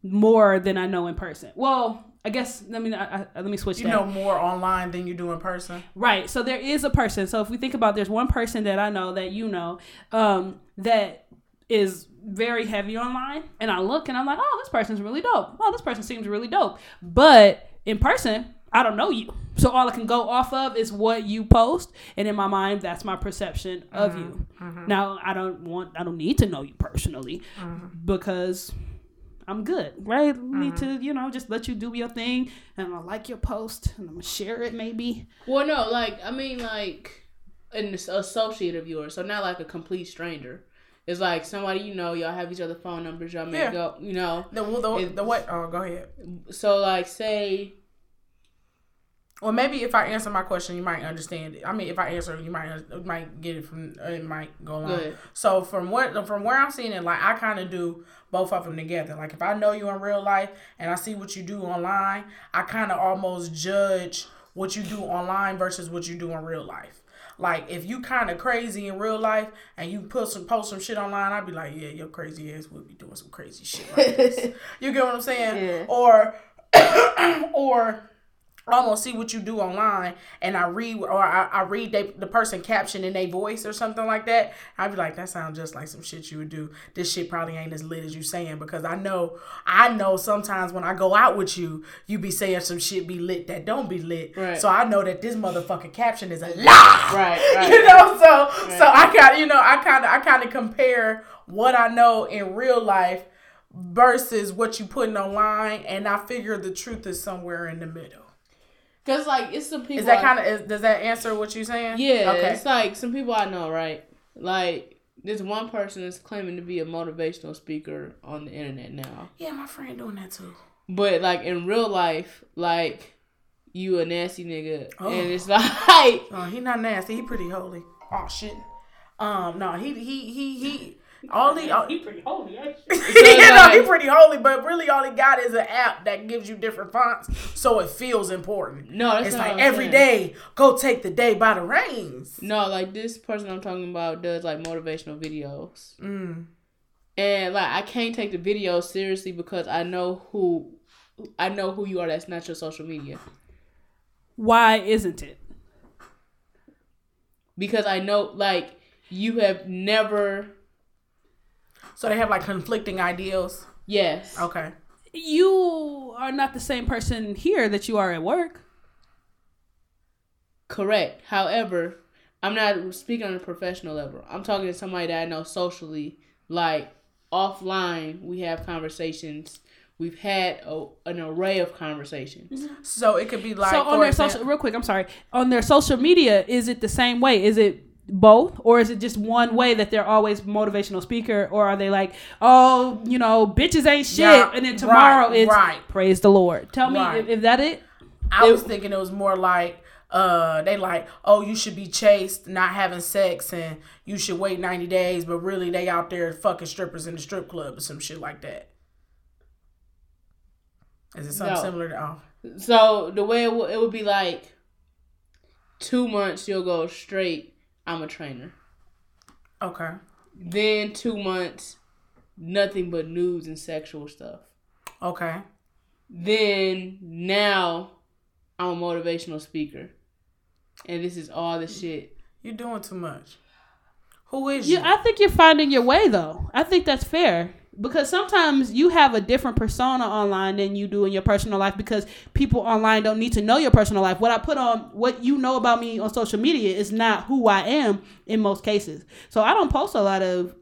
more than I know in person. Well, I guess let me I, I, let me switch. You that. know more online than you do in person. Right. So there is a person. So if we think about there's one person that I know that you know um, that is very heavy online and I look and I'm like, "Oh, this person's really dope. Oh, this person seems really dope." But in person, I don't know you. So all I can go off of is what you post and in my mind that's my perception of mm-hmm. you. Mm-hmm. Now, I don't want I don't need to know you personally mm-hmm. because I'm good, right? Need to, you know, just let you do your thing, and I like your post, and I'm gonna share it maybe. Well, no, like I mean, like an associate of yours, so not like a complete stranger. It's like somebody you know, y'all have each other phone numbers, y'all make Yeah. up, you know. The the, It- the what? Oh, go ahead. So like, say Well, maybe if I answer my question, you might understand it. I mean, if I answer, you might you might get it from uh, it might go on. Good. So from what from where I'm seeing it, like I kind of do both of them together. Like if I know you in real life and I see what you do online, I kind of almost judge what you do online versus what you do in real life. Like if you kind of crazy in real life and you put some post some shit online, I'd be like, yeah, your crazy ass would be doing some crazy shit like this. you get what I'm saying? Yeah. Or or almost see what you do online and I read or I, I read they, the person caption in their voice or something like that. I'd be like, that sounds just like some shit you would do. This shit probably ain't as lit as you saying because I know I know sometimes when I go out with you, you be saying some shit be lit that don't be lit. Right. So I know that this motherfucking caption is a lie. Right, right, you know, so so I kind you know I kind of I kind of compare what I know in real life versus what you putting online, and I figure the truth is somewhere in the middle. Cause like it's some people. Is that kind of does that answer what you're saying? Yeah, Okay. it's like some people I know, right? Like there's one person that's claiming to be a motivational speaker on the internet now, Yeah, my friend doing that too. but like in real life, like you a nasty nigga, Oh. and it's like Oh, he not nasty. He pretty holy. Oh shit. Um, no, he he he he. All he, all, He pretty holy, actually. you know, like- he pretty holy, but really all he got is an app that gives you different fonts, so it feels important. no, that's It's not like what I'm every saying. day, go take the day by the reins. No, like this person I'm talking about does like motivational videos, Mm. and like I can't take the video seriously because I know who, I know who you are. That's not your social media Why isn't it? because I know like you have never. So they have like conflicting ideals. Yes. Okay. You are not the same person here that you are at work. Correct. However, I'm not speaking on a professional level. I'm talking to somebody that I know socially. Like offline, we have conversations. We've had a, an array of conversations. Mm-hmm. So it could be like so on their example- social, real quick, I'm sorry. On their social media, is it the same way? Is it both, or is it just one way that they're always motivational speaker, or are they like, oh, you know, bitches ain't shit, Yeah, and then tomorrow right, it's right. praise the Lord. Tell me Right. if, if that it. I It- was thinking it was more like uh they like oh you should be chaste not having sex and you should wait 90 days but really they out there fucking strippers in the strip club or some shit like that is it something No. similar to oh So the way it, w- it would be like two months, you'll go straight. I'm a trainer. okay Then two months, nothing but news and sexual stuff. okay Then now, I'm a motivational speaker, and this is all the shit. you're doing too much who is you You, I think you're finding your way though. I think that's fair because sometimes you have a different persona online than you do in your personal life because people online don't need to know your personal life. What I put on, what you know about me on social media is not who I am in most cases. So I don't post a lot of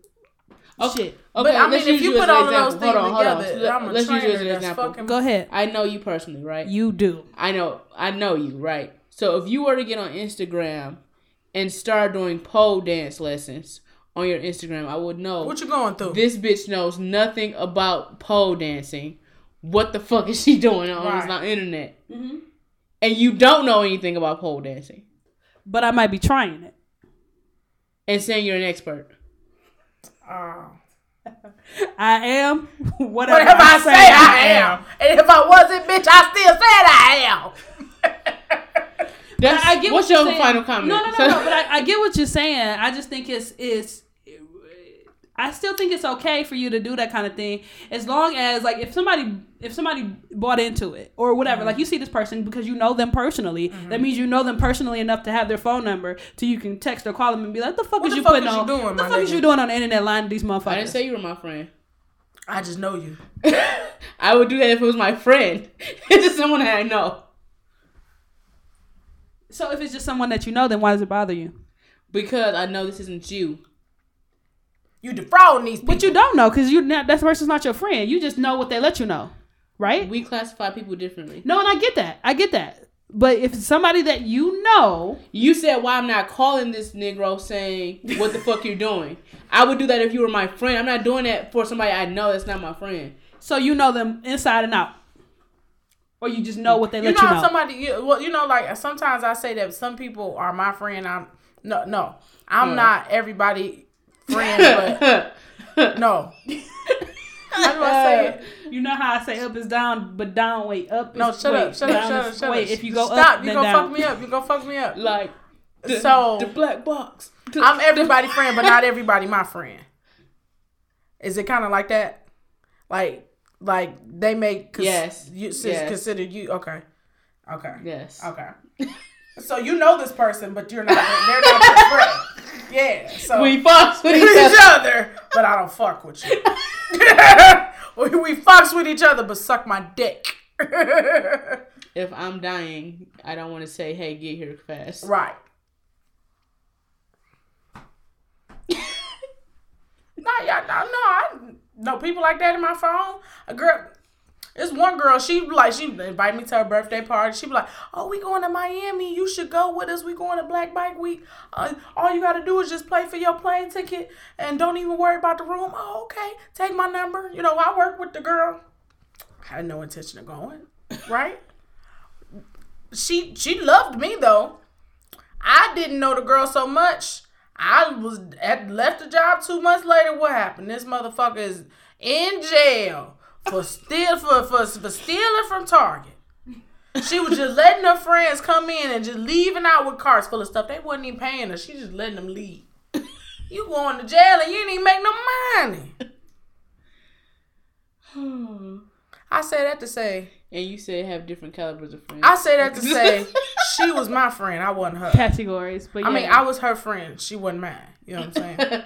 shit. Okay, but, I mean, let's if use you you put as an all of those example. Hold on, hold on. things together, Let- I'm a let's use you as trainer, an example. fucking- Go ahead. I know you personally, right? You do. I know, I know you, right? So if you were to get on Instagram and start doing pole dance lessons on your Instagram, I would know what you going through this bitch knows nothing about pole dancing. What the fuck is she doing on Right. the internet? Mm-hmm. And you don't know anything about pole dancing, But I might be trying it. and saying you're an expert. oh. I am whatever, whatever I say I am and if I wasn't bitch I still said I am That's, I get what's what your saying. final comment? No, no, no, no. But I, I get what you're saying. I just think it's it's. I still think it's okay for you to do that kind of thing, as long as like if somebody if somebody bought into it or whatever, Mm-hmm. like you see this person because you know them personally. That means you know them personally enough to have their phone number, so you can text or call them and be like, "The fuck What is the you fuck putting is you on? doing, what the my fuck is you doing on the internet lying to these motherfuckers?" I didn't say you were my friend. I just know you I would do that if it was my friend. it's just someone that I know. so if it's just someone that you know, then why does it bother you? Because I know this isn't you. You defrauding these people But you don't know because you not that person's not your friend. You just know what they let you know, right? We classify people differently. No, and I get that. I get that. But if it's somebody that you know, You said why I'm not calling this Negro saying what the fuck you're doing. I would do that if you were my friend. I'm not doing that for somebody I know that's not my friend. so you know them inside and out, or you just know what they you let know, you know. somebody you, well you know like sometimes I say that some people are my friend I'm no no I'm not everybody friend but no how do I say it You know how I say up is down, but down way up. no shut wait, up shut up shut up shut wait. up If you go stop up, you then gonna down. fuck me up you gonna fuck me up like the, So- the black box. I'm everybody friend but not everybody my friend is it kind of like that like like they make cons- Yes. you Yes. consider you okay okay Yes. Okay. So you know this person, but you're not. They're not your friend. Yeah. So We fucks with each other. but I don't fuck with you. we, we fucks with each other, but suck my dick. If I'm dying, I don't want to say, "Hey, get here fast." right. no, yeah, no, no, I know people like that in my phone. A girl, It's one girl. She like she invite me to her birthday party. She be like, "Oh, we going to Miami. You should go with us. We going to Black Bike Week. Uh, all you got to do is just pay for your plane ticket and don't even worry about the room. Oh, okay. Take my number. You know, I work with the girl. I had no intention of going. Right? she she loved me though. I didn't know the girl so much. I was at left the job two months later. What happened? This motherfucker is in jail for steal for, for for stealing from Target. She was just letting her friends come in and just leaving out with carts full of stuff. They wasn't even paying her. She just letting them leave. You going to jail and you didn't even make no money. I say that to say. And you said have different calibers of friends. I say that to say she was my friend. I wasn't her. categories. But yeah, I mean, I was her friend. She wasn't mine. You know what I'm saying?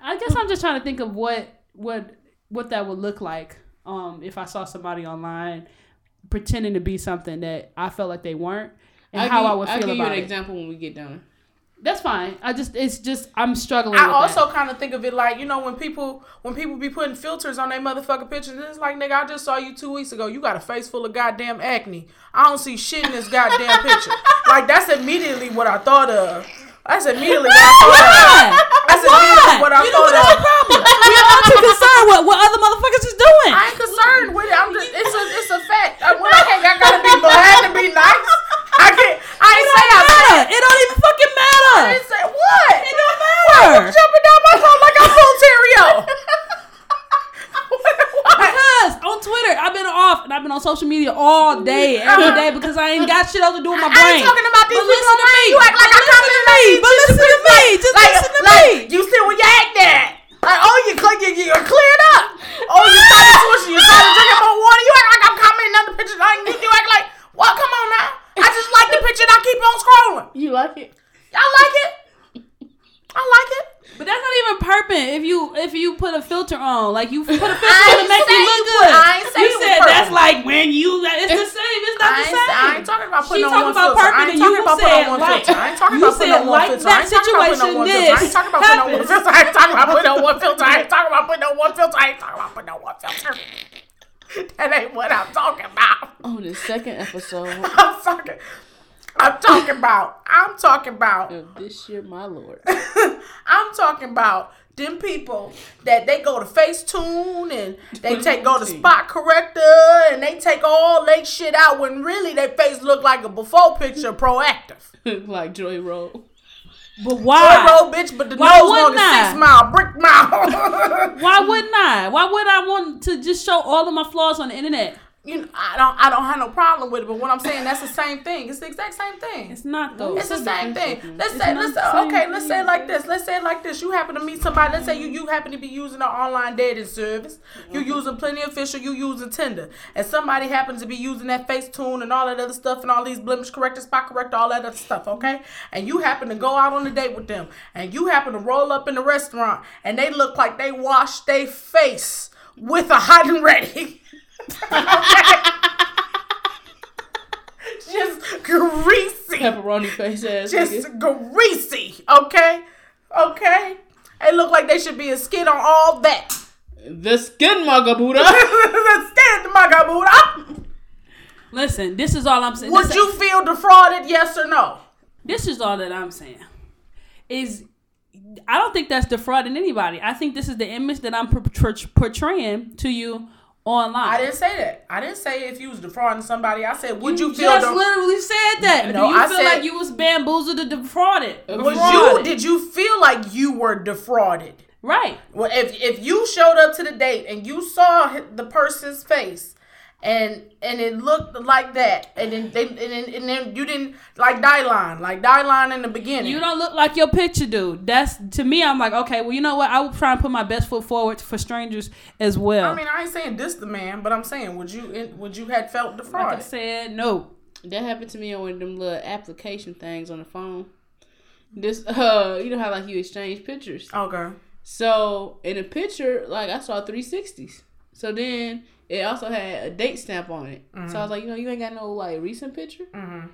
I guess I'm just trying to think of what what what that would look like um, if I saw somebody online pretending to be something that I felt like they weren't. and I'll how give, I would I'll feel give you an it. example when we get done. That's fine. I just it's just I'm struggling. I also kind of think of it like you know when people when people be putting filters on their motherfucking pictures. It's like nigga, I just saw you two weeks ago. You got a face full of goddamn acne. I don't see shit in this goddamn picture. Like that's immediately what I thought of. That's immediately what I thought of. That's immediately what I you know thought what of. the problem? we all too concerned with what other motherfuckers is doing. I ain't concerned with it. I'm just it's a it's a fact. I, when I can't I gotta be glad to be nice. I can't. I ain't say I matter. It don't even fucking I didn't say what. It don't Why matter. you jumping down my throat like I'm what? Because on Twitter, I've been off and I've been on social media all day, every day, because I ain't got shit else to do with my I brain. I ain't talking about these But people listen to me. You act like I But listen commented to me. But listen to me. Just like, listen to like, me. You see where you act at. Like, oh, you click, you, you cleared up. Oh, you started swishing. You started drinking more water. You act like I'm commenting on the picture. Like, you, you act like, what? Come on now. I just like the picture and I keep on scrolling. You like it? Y'all like it? I like it. But that's not even perping if you if you put a filter on. Like you put a filter on to make you look good. I ain't you said that's like when you it's the same. It's not the same. I ain't talking about She putting on talking one about filter. I ain't and talking you about putting on one like- filter. I ain't talking about putting on one filter. I that ain't talking about putting on one filter. I ain't talking about putting on one filter. I ain't talking about putting on one filter. I ain't talking about putting on one filter. I ain't talking about putting on one filter. That ain't what I'm talking about. On the second episode I'm talking. I'm talking about. I'm talking about. of this year, my lord. I'm talking about them people that they go to Facetune and they take go to spot corrector and they take all they shit out when really their face look like a before picture Proactiv. like Joy Road. But Boy, why? roll bitch, but the Why nose wouldn't long as I? six mile, brick mile. Why wouldn't I? Why would I want to just show all of my flaws on the internet? You know, I don't I don't have no problem with it, but what I'm saying that's the same thing. It's the exact same thing. It's not though. It's the same thing. Let's It's say, let's say, okay, let's say like this. Let's say like this. You happen to meet somebody. Let's say you you happen to be using an online dating service. You mm-hmm. using Plenty of Fish. You using Tinder, and somebody happens to be using that Facetune and all that other stuff and all these blemish corrector, spot corrector, all that other stuff. Okay, and you happen to go out on a date with them, and you happen to roll up in the restaurant, and they look like they washed their face with a hot and ready. Just greasy Pepperoni face ass. just nigga. greasy, okay? Okay? They look like they should be a skin on all that. The skin magabuda. Stand magabuda. Listen, this is all I'm saying. Would This- you feel defrauded, yes or no? this is all that I'm saying. Is I don't think that's defrauding anybody. I think this is the image that I'm por- portraying to you online. I didn't say that. I didn't say if you was defrauding somebody. I said, would you, You feel just def- literally said that. No, Do you I feel said- like you was bamboozled or defrauded? was Defrauded. you did you feel like you were defrauded? right? Well, if if you showed up to the date and you saw the person's face and and it looked like that, and then they and then, and then you didn't like die line, like die line in the beginning. You don't look like your picture, dude. That's to me. I'm like, okay, well, you know what? I will try and put my best foot forward for strangers as well. I mean, I ain't saying this the man, but I'm saying would you would you had felt like I said, no. That happened to me on one of them little application things on the phone. This, uh, you know how like you exchange pictures. Okay. So in a picture, like I saw 360s. So then it also had a date stamp on it. So I was like, you know, you ain't got no like recent picture. Mm-hmm.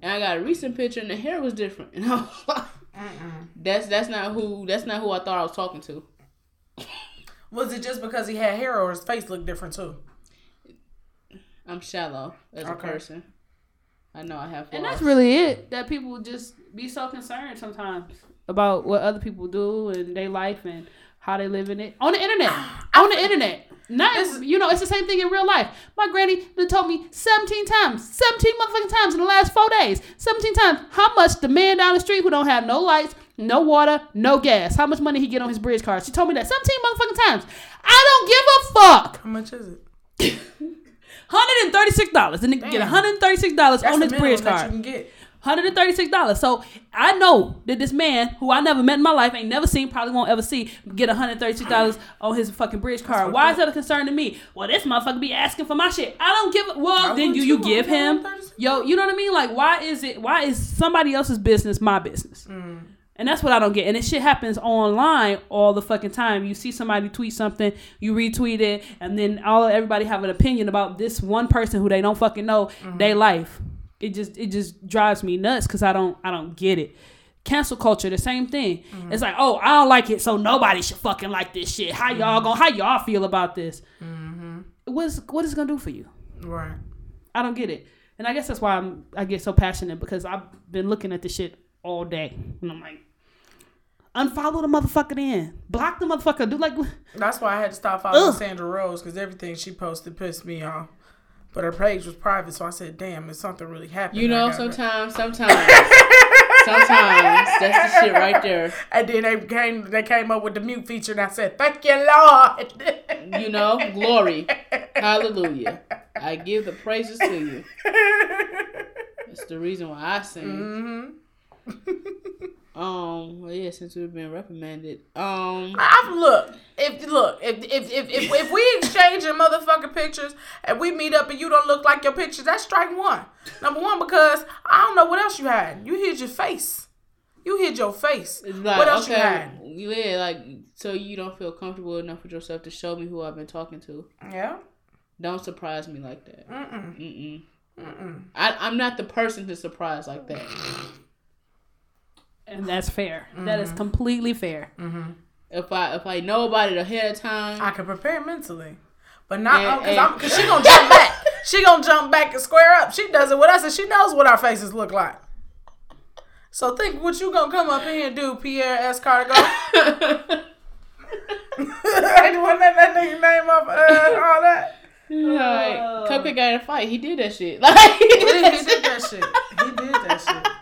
And I got a recent picture, and the hair was different. And I was like, that's that's not who that's not who I thought I was talking to. Was it just because he had hair or his face looked different too? I'm shallow as a person. I know I have flaws. And that's really it. That people just be so concerned sometimes about what other people do and their life and how they live in it on the internet. on the internet. Not you know, it's the same thing in real life. My granny done told me 17 times, 17 motherfucking times in the last four days, 17 times how much the man down the street who don't have no lights, no water, no gas, how much money he get on his bridge card. She told me that 17 motherfucking times. I don't give a fuck. How much is it? Hundred and thirty six dollars. The nigga get one hundred and thirty six dollars That's on his bridge card. You can get. Hundred and thirty six dollars. So I know that this man, who I never met in my life, ain't never seen, probably won't ever see, get one hundred thirty six dollars on his fucking bridge card. Why is that a concern to me? Well, this motherfucker be asking for my shit. I don't give. a Well, I then you you give him. Yo, you know what I mean? Like, why is it? Why is somebody else's business my business? Mm. And that's what I don't get. And this shit happens online all the fucking time. You see somebody tweet something, you retweet it, and then all everybody have an opinion about this one person who they don't fucking know, Mm-hmm. their life. It just it just drives me nuts because I don't I don't get it. Cancel culture, the same thing. Mm-hmm. It's like, oh, I don't like it, so nobody should fucking like this shit. How y'all Mm-hmm. going how y'all feel about this? What's what is it gonna do for you? Right. I don't get it. And I guess that's why I'm I get so passionate because I've been looking at this shit all day. And I'm like, unfollow the motherfucker then. Block the motherfucker. Do like That's why I had to stop following Ugh. Sandra Rose because everything she posted pissed me off. But her page was private, so I said, "Damn, is something really happening?" You know, sometimes, sometimes, sometimes that's the shit right there. And then they came, they came up with the mute feature, and I said, "Thank you, Lord." You know, glory, hallelujah. I give the praises to you. That's the reason why I sing. Mm-hmm. Um, well, yeah, since we've been reprimanded, um, I look if look if if if if, if we exchange your motherfucking pictures and we meet up and you don't look like your pictures, that's strike one. Number one because I don't know what else you had. You hid your face. You hid your face. like what else you okay, had? yeah, like so you don't feel comfortable enough with yourself to show me who I've been talking to. Yeah. Don't surprise me like that. Mm-mm. Mm-mm. Mm-mm. I, I'm not the person to surprise like that. And that's fair. That is completely fair. If I if I know about it ahead of time, I can prepare mentally, but not because I'm because she gonna jump back. She gonna jump back and square up. She does it with us, and she knows what our faces look like. So think what you gonna come up in here and do, Pierre S. Cargo. I just want that, that nigga name off uh, all that. like Cupcake got in a fight. He did that shit. Like he He, did he that did shit. that shit. He did that shit.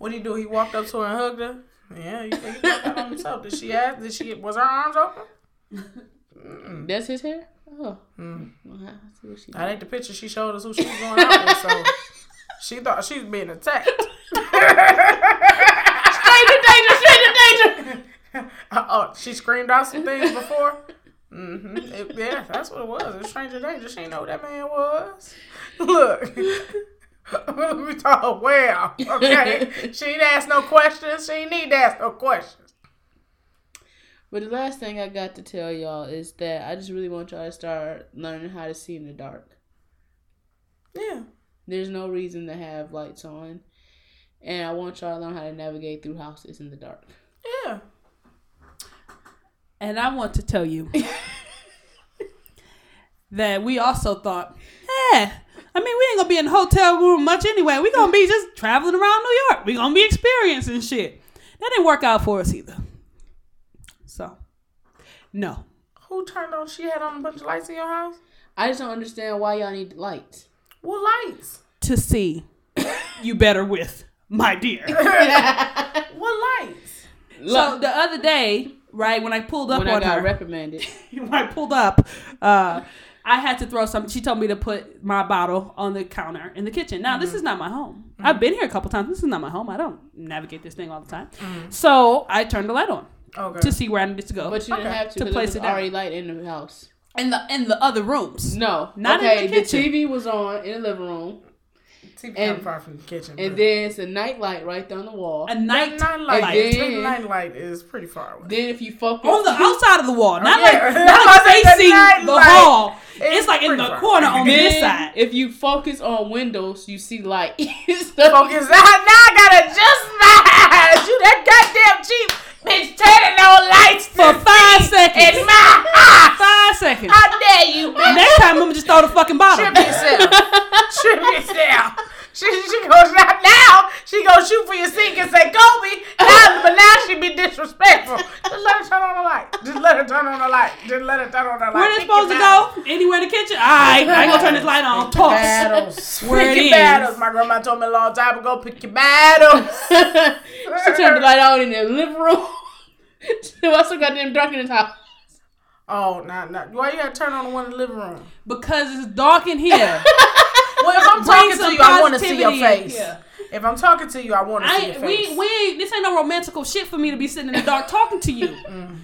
What did he do? He walked up to her and hugged her. Yeah, you think he did that on himself? Did she ask? Did she? Was her arms open? That's his hair. Oh, well, I see what she That ain't the picture she showed us who she was going out with, so she thought she was being attacked. Straight to danger. Straight to danger. oh, she screamed out some things before. hmm yeah, that's what it was. It was stranger danger. She didn't know who that man was. Look. we talk well, okay? she ain't ask no questions. She ain't need to ask no questions. But the last thing I got to tell y'all is that I just really want y'all to start learning how to see in the dark. Yeah. There's no reason to have lights on. And I want y'all to learn how to navigate through houses in the dark. Yeah. And I want to tell you that we also thought, yeah, I mean, we ain't gonna be in the hotel room much anyway. We gonna be just traveling around New York. We gonna be experiencing shit. That didn't work out for us either. So, no. Who turned on? She had on a bunch of lights in your house? I just don't understand why y'all need lights. What lights? To see, you better with my dear. What lights? so the other day, right when I pulled up when I on got her, reprimanded. when I pulled up, uh, I had to throw some. She told me to put my bottle on the counter in the kitchen. Now, Mm-hmm. this is not my home. I've been here a couple times. This is not my home. I don't navigate this thing all the time. Mm-hmm. So I turned the light on Okay. to see where I needed to go. But you didn't have to To place it was it down. already light in the house. in the in the other rooms. No, Not in the kitchen. The TV was on in the living room, TV and- far from the kitchen. and but- then it's a night light right down the wall. A night, night light, light. then- the night is pretty far away. then if you focus on the outside of the wall, not yeah. like not like like, the facing the light hall. is It's like in the far. corner on this side. if you focus on windows, you see light. Focus out now. I gotta adjust my eyes. You that goddamn cheap bitch turning on lights For to five see seconds. in my eyes. Five seconds. How dare you, bitch? Next time, I'm gonna just throw the fucking bottle. Trip yourself. Trip yourself. She, she goes not now. She goes shoot for your sink and say Kobe. Now, but now she be disrespectful. Just let her turn on the light. Just let her turn on the light. Just let her turn on the light. Where they Pick supposed to your battles. go? Anywhere in the kitchen? Alright, I ain't gonna turn this light on. Toss. Battles. Where pick it your is. battles. My grandma told me a long time ago. Pick your battles. she turned the light on in the living room. she also got them dark in his house. Oh, not not. Why you gotta turn on the one in the living room? Because it's dark in here. Well, if I'm talking to you, I want to see your face. here. If I'm talking to you, I want to see your face. we we this ain't no romantical shit for me to be sitting in the dark talking to you. Mm-hmm.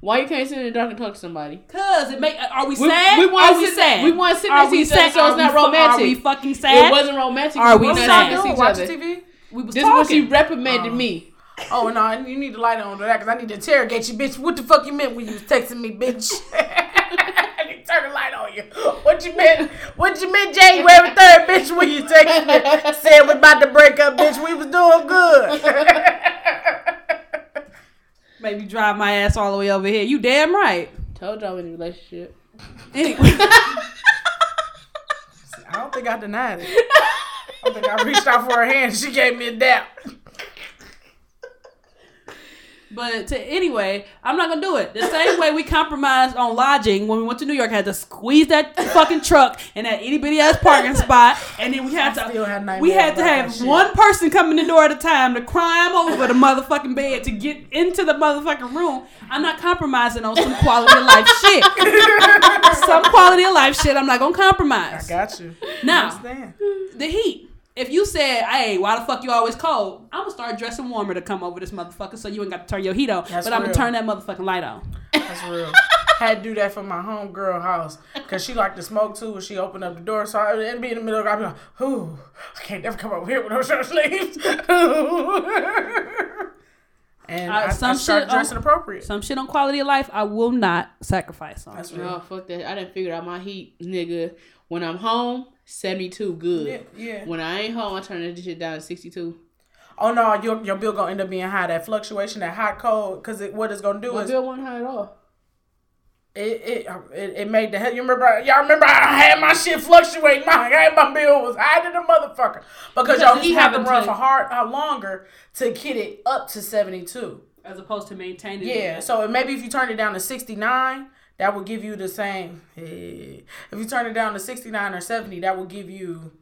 Why you can't sit in the dark and talk to somebody? Cause it make are we We- sad? we wanna are we sit- sad? we wanna sit Are next to we each other sad? so it's not romantic. Are we fucking sad? It wasn't romantic. Are we we were sad? not Doing? next to each other. TV. we was This is what she talking. reprimanded me. Oh, oh no, you need the light on to that because I need to interrogate you, bitch. What the fuck you meant when you was texting me, bitch? I need to turn the light on you. What you meant? What you meant January third, bitch? When you text me, said we about to break up, bitch. We was doing good. Maybe drive my ass all the way over here. You damn right. Told y'all in a relationship. Anyway, I don't think I denied it. I think I reached out for her hand. She gave me a dap. But to, anyway, I'm not gonna do it. The same way we compromised on lodging when we went to New York, had to squeeze that fucking truck in that itty bitty ass parking spot, and then we had I to nightmares we had to have one person come in the door at a time to climb over the motherfucking bed to get into the motherfucking room. I'm not compromising on some quality of life shit. some quality of life shit. I'm not gonna compromise. I got you. Now, Understand. the heat. If you said, "Hey, why the fuck you always cold?" I'm gonna start dressing warmer to come over this motherfucker, so you ain't got to turn your heat on. That's but I'm gonna turn that motherfucking light on. That's real. Had to do that for my homegirl house because she liked to smoke too. And she opened up the door, so I would be in the middle. I'd be like, "Ooh, I can't never come over here with no shirt sleeves." and Uh, I, I some started shit on- appropriate. Some shit on quality of life, I will not sacrifice on. That's real. No, fuck that. I didn't figure out my heat, nigga. When I'm home, 72 good. Yeah, yeah. When I ain't home, I turn that shit down to 62. Oh no, your your bill gonna end up being high. That fluctuation, that hot cold, because it, what it's gonna do My is bill wasn't high at all. it, it it it made the hell. You remember? Y'all remember? I had my shit fluctuate. My my bill was high to the motherfucker because, Because y'all he had to run to- for hard uh, longer to get it up to seventy two. As opposed to maintaining. It. Yeah, so maybe if you turn it down to 69, that would give you the same. eh, If you turn it down to 69 or 70, that will give you,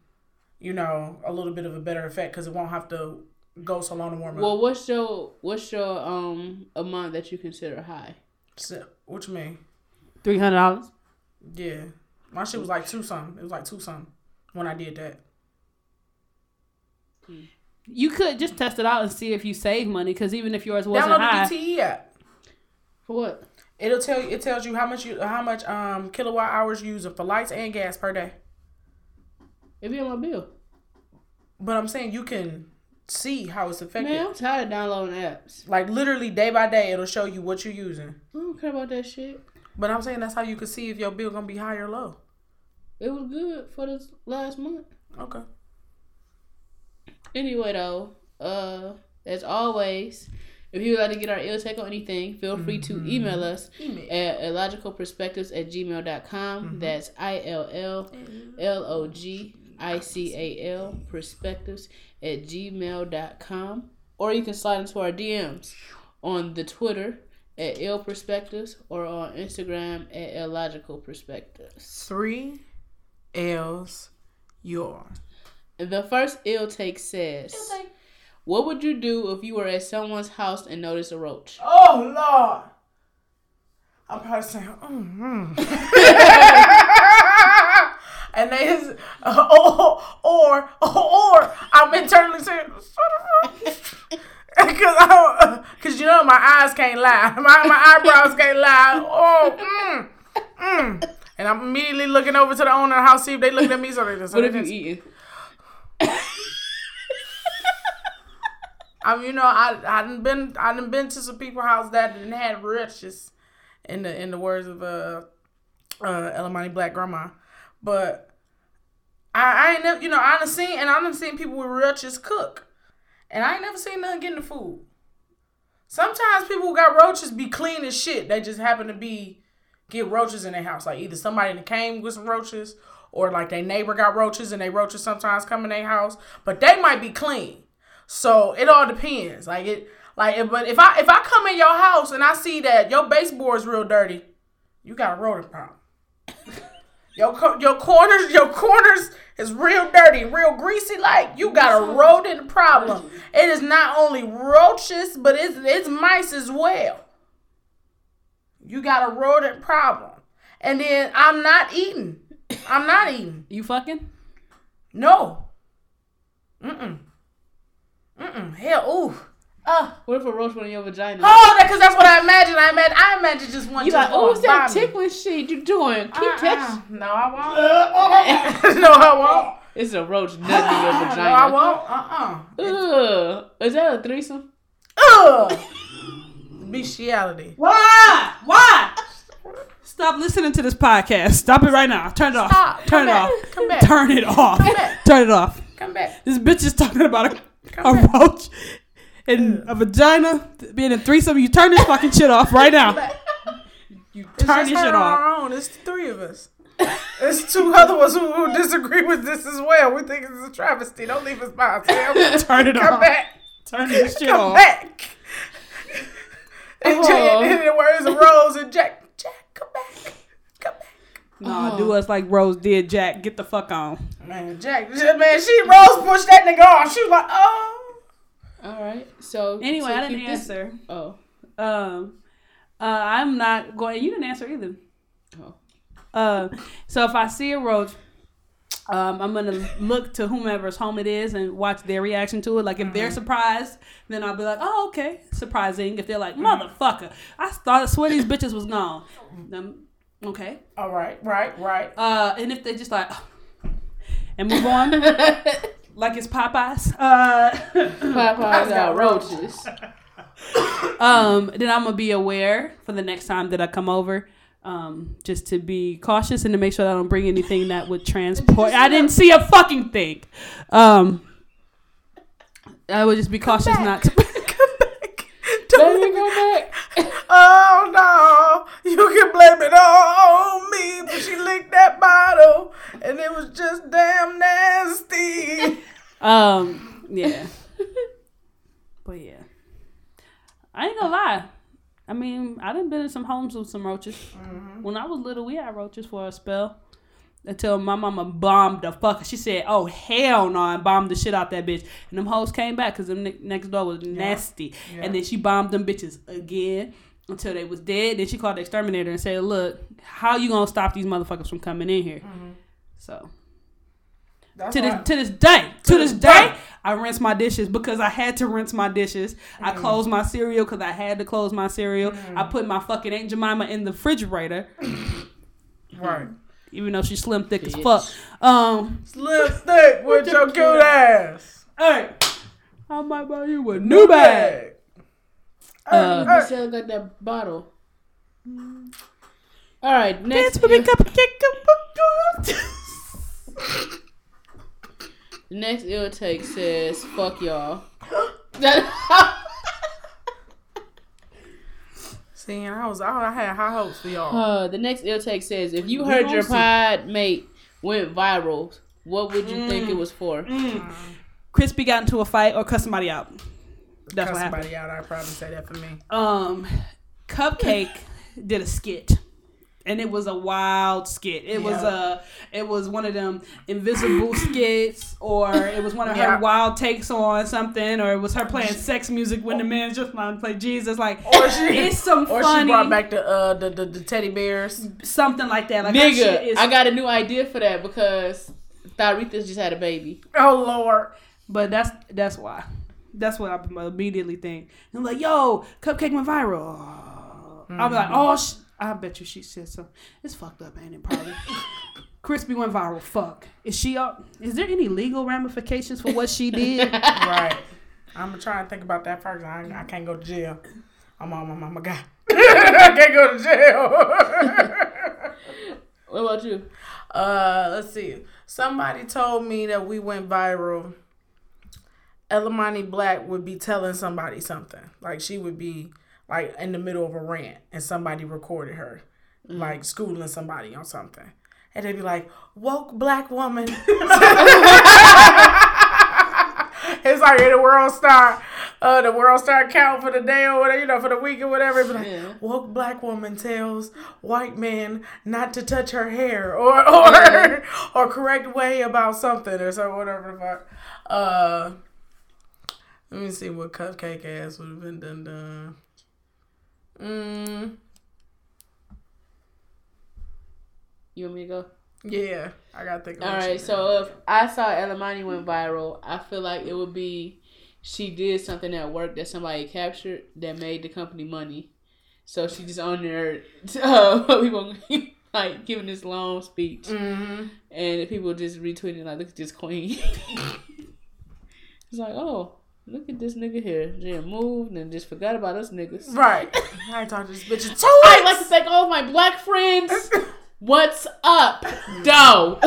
you know, a little bit of a better effect because it won't have to go so long to warm up. Well, what's your what's your um amount that you consider high? So, what you mean? Three hundred dollars. Yeah, my shit was like two something. It was like two something when I did that. You could just test it out and see if you save money, because even if yours wasn't Download high, Download the DTE app. For what? It'll tell you. It tells you how much you how much um kilowatt hours you using for lights and gas per day. It be on my bill. But I'm saying you can see how it's affected. Man, I'm tired of downloading apps. Like literally day by day, it'll show you what you're using. I don't care about that shit. But I'm saying that's how you can see if your bill gonna be high or low. It was good for this last month. Okay. Anyway, though, uh, as always, if you would like to get our ill take on anything, feel free to mm-hmm. email us Email. at illogicalperspectives at gmail.com. Mm-hmm. That's I L L L O G I C A L perspectives at gmail.com. Or you can slide into our DMs on the Twitter at ill perspectives or on Instagram at illogical perspectives. Three L's your. The first ill take says, What would you do if you were at someone's house and noticed a roach? Oh Lord. I'm probably saying, mm-hmm. and they is, uh, or, or, or, I'm internally saying, because I, because you know my eyes can't lie, my my eyebrows can't lie. Oh, mm, mm. and I'm immediately looking over to the owner of the house see if they looking at me. So they just, What if you eating? I mean, you know, I I done been I done been to some people's house that didn't had riches, in the in the words of uh uh Elamani Black Grandma, but I I ain't never you know I done seen and I done seen people with roaches cook, and I ain't never seen nothing getting the food. Sometimes people who got roaches be clean as shit. They just happen to be get roaches in their house. Like either somebody came with some roaches, or like their neighbor got roaches and they roaches sometimes come in their house, but they might be clean. So it all depends. Like it, like if, but if I if I come in your house and I see that your baseboard is real dirty, you got a rodent problem. your your corners your corners is real dirty, real greasy. Like you got a rodent problem. It is not only roaches, but it's it's mice as well. You got a rodent problem, and then I'm not eating. I'm not eating. you fucking. No. Mm-mm. Mm-mm. Hell, ooh. Uh, What if a roach went in your vagina? oh, that because that's what I imagine. I imagine. I imagine just one. you just like, oh, what's walk that by me. tickling shit you doing? Keep Uh-uh. touching. No, I won't. no, I won't. It's a roach nutting in your No, I won't. Uh-uh. Ugh. Is that a threesome? Ugh. Bestiality. Why? Why? Stop listening to this podcast. Stop it right now. Turn it off. Turn Come it back. off. Come back. Turn it off. back. Turn it off. Come back. This bitch is talking about a, Come a roach and a vagina being a threesome. You turn this fucking shit off right now. You turn this shit off. own. It's the three of us. It's two other ones who, who disagree with this as well. We think it's a travesty. Don't leave us by ourselves. Turn it Come off. back. Turn this shit Come off. back. And, Oh. Jack, and the words of Rose and Jack. Jack, come back. Come back. Nah, do us like Rose did, Jack. Get the fuck on. Man, Jack, man, she Rose pushed that nigga off. She was like, oh. All right. So Anyway, so I didn't keep this- answer. Oh. Um, uh, I'm not going. You didn't answer either. Oh. Uh, so if I see a roach, um, I'm gonna look to whomever's home it is and watch their reaction to it. Like if they're surprised, then I'll be like, "Oh, okay, surprising." If they're like, "Motherfucker, I thought I swear these bitches was gone," then okay. All right, right, right. Uh, and if they just like and move on, like it's Popeyes, uh, Popeyes got roaches. um, then I'm gonna be aware for the next time that I come over. Um, just to be cautious and to make sure that I don't bring anything that would transport. I didn't see a fucking thing. Um, I would just be cautious not to. come back. Don't me go back. Oh no, you can blame it all on me, but she licked that bottle and it was just damn nasty. Um, yeah, but yeah, I ain't gonna lie. I mean, I done been in some homes with some roaches. When I was little, we had roaches for a spell. Until my mama bombed the fuck. She said, "Oh hell no!" and bombed the shit out that bitch. And them hoes came back because them ne- next door was nasty. And then she bombed them bitches again until they was dead. Then she called the exterminator and said, "Look, how you gonna stop these motherfuckers from coming in here?" Mm-hmm. So That's to this why- to this day, to this this day, day. I rinse my dishes because I had to rinse my dishes. I mm. closed my cereal because I had to close my cereal. I mm. put my fucking Aunt Jemima in the refrigerator, right. even though she's slim thick as fuck. Um, Slim thick with your cute ass. hey, I might buy you a new bag. Uh, You still got that bottle. All right, next. Dance for me, ill- cupcake, cupcake. next ill take says, "Fuck y'all." See, and I was I had high hopes for y'all. Uh, the next ill take says, "If you heard your pod mate went viral, what would you think it was for?" Chrispy got into a fight or cut somebody out. That's Cut what happened. somebody out. I'd probably say that for me. um cupcake did a skit and it was a wild skit it was a it was one of them invisible skits or it was one of Yeah. her wild takes on something or it was her playing sex music when the man just wanted to play jesus like Or she, it's some or funny she brought back the uh the, the, the teddy bears. something like that like her shit Nigga, is- I got a new idea for that because Thyretha just had a baby. Oh lord. but that's that's why that's what I immediately think. And I'm like, yo, Cupcake went viral. I'll be like, oh, sh- I bet you she said so. It's fucked up, ain't it? Probably. Chrispy went viral. Fuck. Is she up? Is there any legal ramifications for what she did? right. I'm gonna try and think about that first. I, I can't go to jail. I'm on my mama guy. I can't go to jail. What about you? uh, let's see. Somebody told me that we went viral. Elamani Black would be telling somebody something. Like she would be like in the middle of a rant and somebody recorded her. Like schooling somebody on something. And they'd be like, woke black woman. it's like in the world star, uh, the world star count for the day or whatever, you know, for the week or whatever. Like, Yeah. woke black woman tells white man not to touch her hair or or Yeah. or correct way about something or so whatever the fuck. Uh, let me see what cupcake ass would have been done done. Mm, You want me to go? yeah, I gotta think. All she So if I saw Elamani went viral, I feel like it would be she did something at work that somebody captured that made the company money. So she just on there, uh, people like giving this long speech, Mhm. and people just retweeting like, "Look at this queen." it's like, oh, Look at this nigga here. Just moved and just forgot about us niggas. Right. I ain't talked to this bitch in two I'd like to thank all of my black friends. What's up, doe?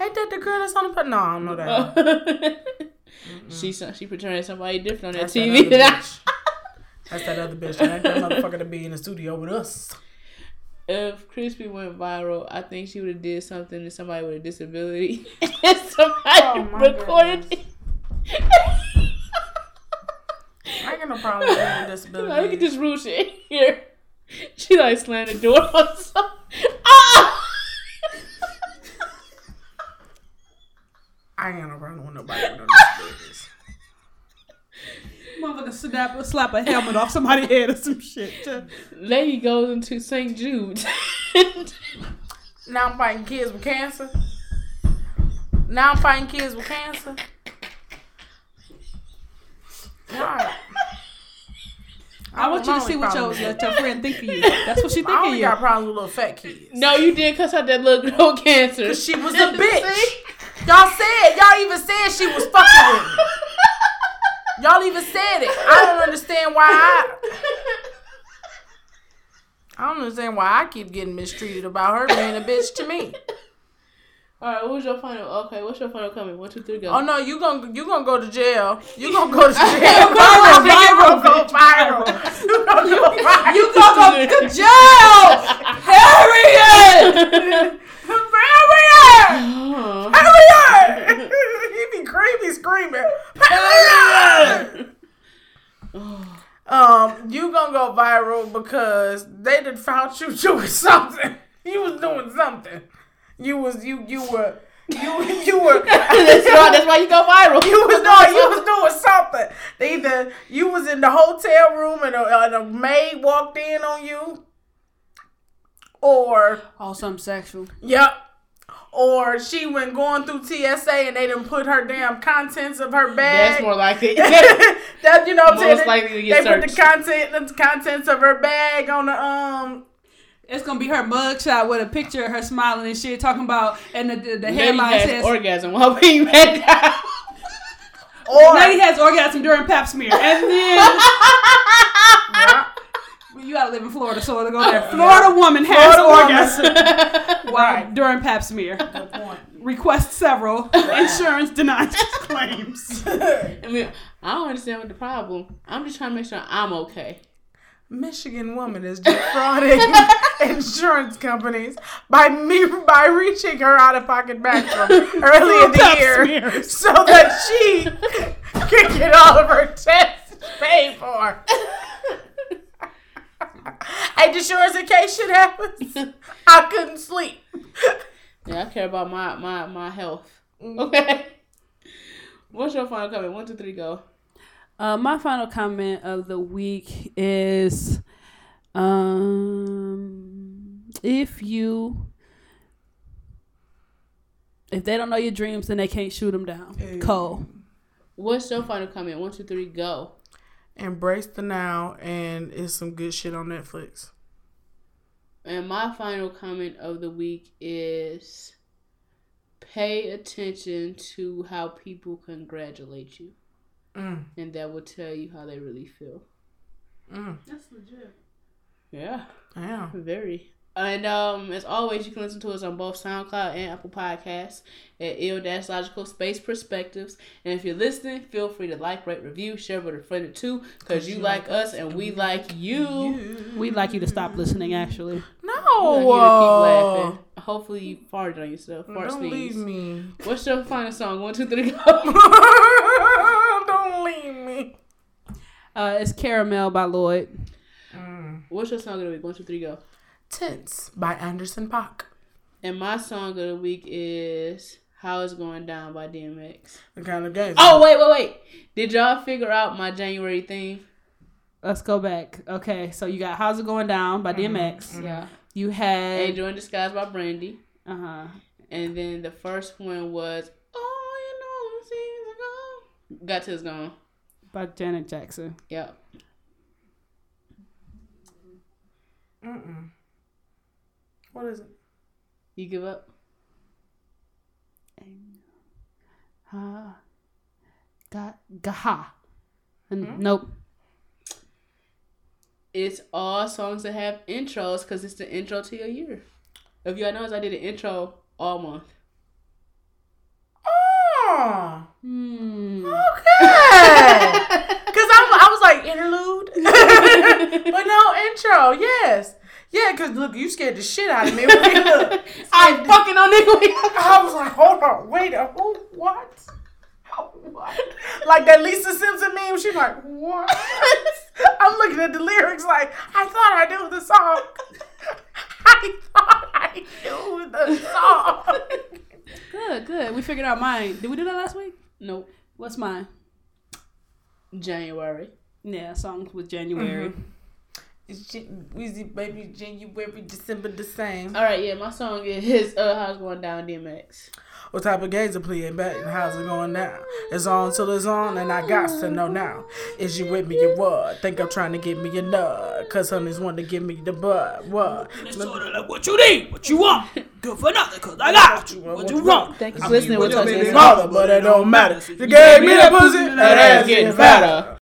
Ain't that the girl that's on the put? No, I don't know that. she she portraying somebody different on that That's that TV. bitch. That's that other bitch. That ain't that motherfucker to be in the studio with us. If Chrispy went viral, I think she would have did something to somebody with a disability. and somebody Oh, recorded goodness. it. I ain't got no problem with a Like, disability. at this rude shit here. She like slammed the door on some. Ah! I ain't got no problem with nobody with no disabilities. Motherfucker slap, slap a helmet off somebody's head or some shit. Lady goes into St. Jude's. Now I'm fighting kids with cancer. Now I'm fighting kids with cancer. Right. I want you to see what your, your, your friend think of you. That's what she I think of only you. got problems with little fat kids. no, you did cuss out that little girl with cancer. Cause she was a bitch. Y'all said, y'all even said she was fucking with me. Y'all even said it. I don't understand why I. I don't understand why I keep getting mistreated about her being a bitch to me. All right, what was your final? Okay, what's your final comment? One, two, three, go. Oh no, you gonna you gonna go to jail. You gonna go to jail. Viral, You gonna go viral, viral. You gonna go viral. You gonna go to jail! Harriet! Harriet! Harriet! he be creepy screaming. Um, you gonna go viral because they done found you doing something. You was doing something. You was you you were you you were that's, why, that's why you go viral. you was doing you was doing something. Either you was in the hotel room and a, and a maid walked in on you, or Oh, something sexual. Yep. Or she went going through TSA and they didn't put her damn contents of her bag. That's more likely. that you know what saying? Most likely to get they get put the searched. content the contents of her bag on the um It's gonna be her mugshot with a picture of her smiling and shit, talking about, and the, the, the Lady headline has says, orgasm while being mad down. or Lady has orgasm during pap smear. And then, Yeah. You gotta live in Florida, so to go oh, there. Florida woman has Florida woman. orgasm while, Right. during pap smear. Good point. Request several. Insurance denies claims. I mean, I don't understand what the problem. I'm just trying to make sure I'm okay. Michigan woman is defrauding insurance companies by me by reaching her out of pocket back from early in the year smears. so that she could get all of her tests paid for. Hey, insurance in case shit happens. I couldn't sleep. Yeah, I care about my my my health. Mm. Okay. What's your final comment? One, two, three, go. Uh, my final comment of the week is um, if you if they don't know your dreams then they can't shoot them down Hey. cole What's your final comment? One, two, three, go. Embrace the now, and it's some good shit on Netflix. And my final comment of the week is pay attention to how people congratulate you. Mm, And that will tell you how they really feel. mm, that's legit Yeah. damn. Very. And um, as always, you can listen to us on both SoundCloud and Apple Podcasts at ill dash logical space perspectives. And if you're listening, feel free to like, rate, review, share with a friend or two, because you like us and we like you. we'd like you to stop listening actually We No, want you to keep laughing. Hopefully, you farted on yourself. Fart don't leave me. What's your final song? One, two, three, go. don't leave me. uh, it's caramel by lloyd What's your song of the week? One, two, three, go. Tints by Anderson Paak. And my song of the week is "How It's Going Down" by DMX. The kind of game. Oh wait, wait, wait! Did y'all figure out my January theme? let's go back okay so you got how's it going down by dmx Yeah. you had Angel in Disguise by Brandy. uh-huh And then the first one was Oh you know seasons ago. Got 'til it's gone. by janet jackson Yep. Mm-mm. What is it? You give up? Ha, Ga gaha. And Nope. It's all songs that have intros because it's the intro to your year. If y'all notice, I did an intro all month. Oh, Hmm. okay. Cause I'm, I was like interlude, but no intro. Yes, yeah. Cause look, you scared the shit out of me. When we look. I fucking on nigga. I was like, hold on, wait a who? What? What? Like that Lisa Simpson meme. She's like, what? I'm looking at the lyrics like, I thought I knew the song. I thought I knew the song. Good, good. We figured out mine. Did we do that last week? Nope. What's mine? January. Yeah, songs with January. It's Jan- Weezy baby January, December the same. All right, yeah, my song is uh, "How's Going Down" DMX. What type of games are playing back and how's it going now? It's on till it's on and I got to know now. Is you with me or what? Think I'm trying to give me a nut. Cause honeys want to give me the butt. What? It's sort of like what you need, what you want. Good for nothing, cause I got you. What you want? Thank you for listening. We'll Your talk you baby mother, but it don't matter. You gave me that pussy, that ass getting fatter.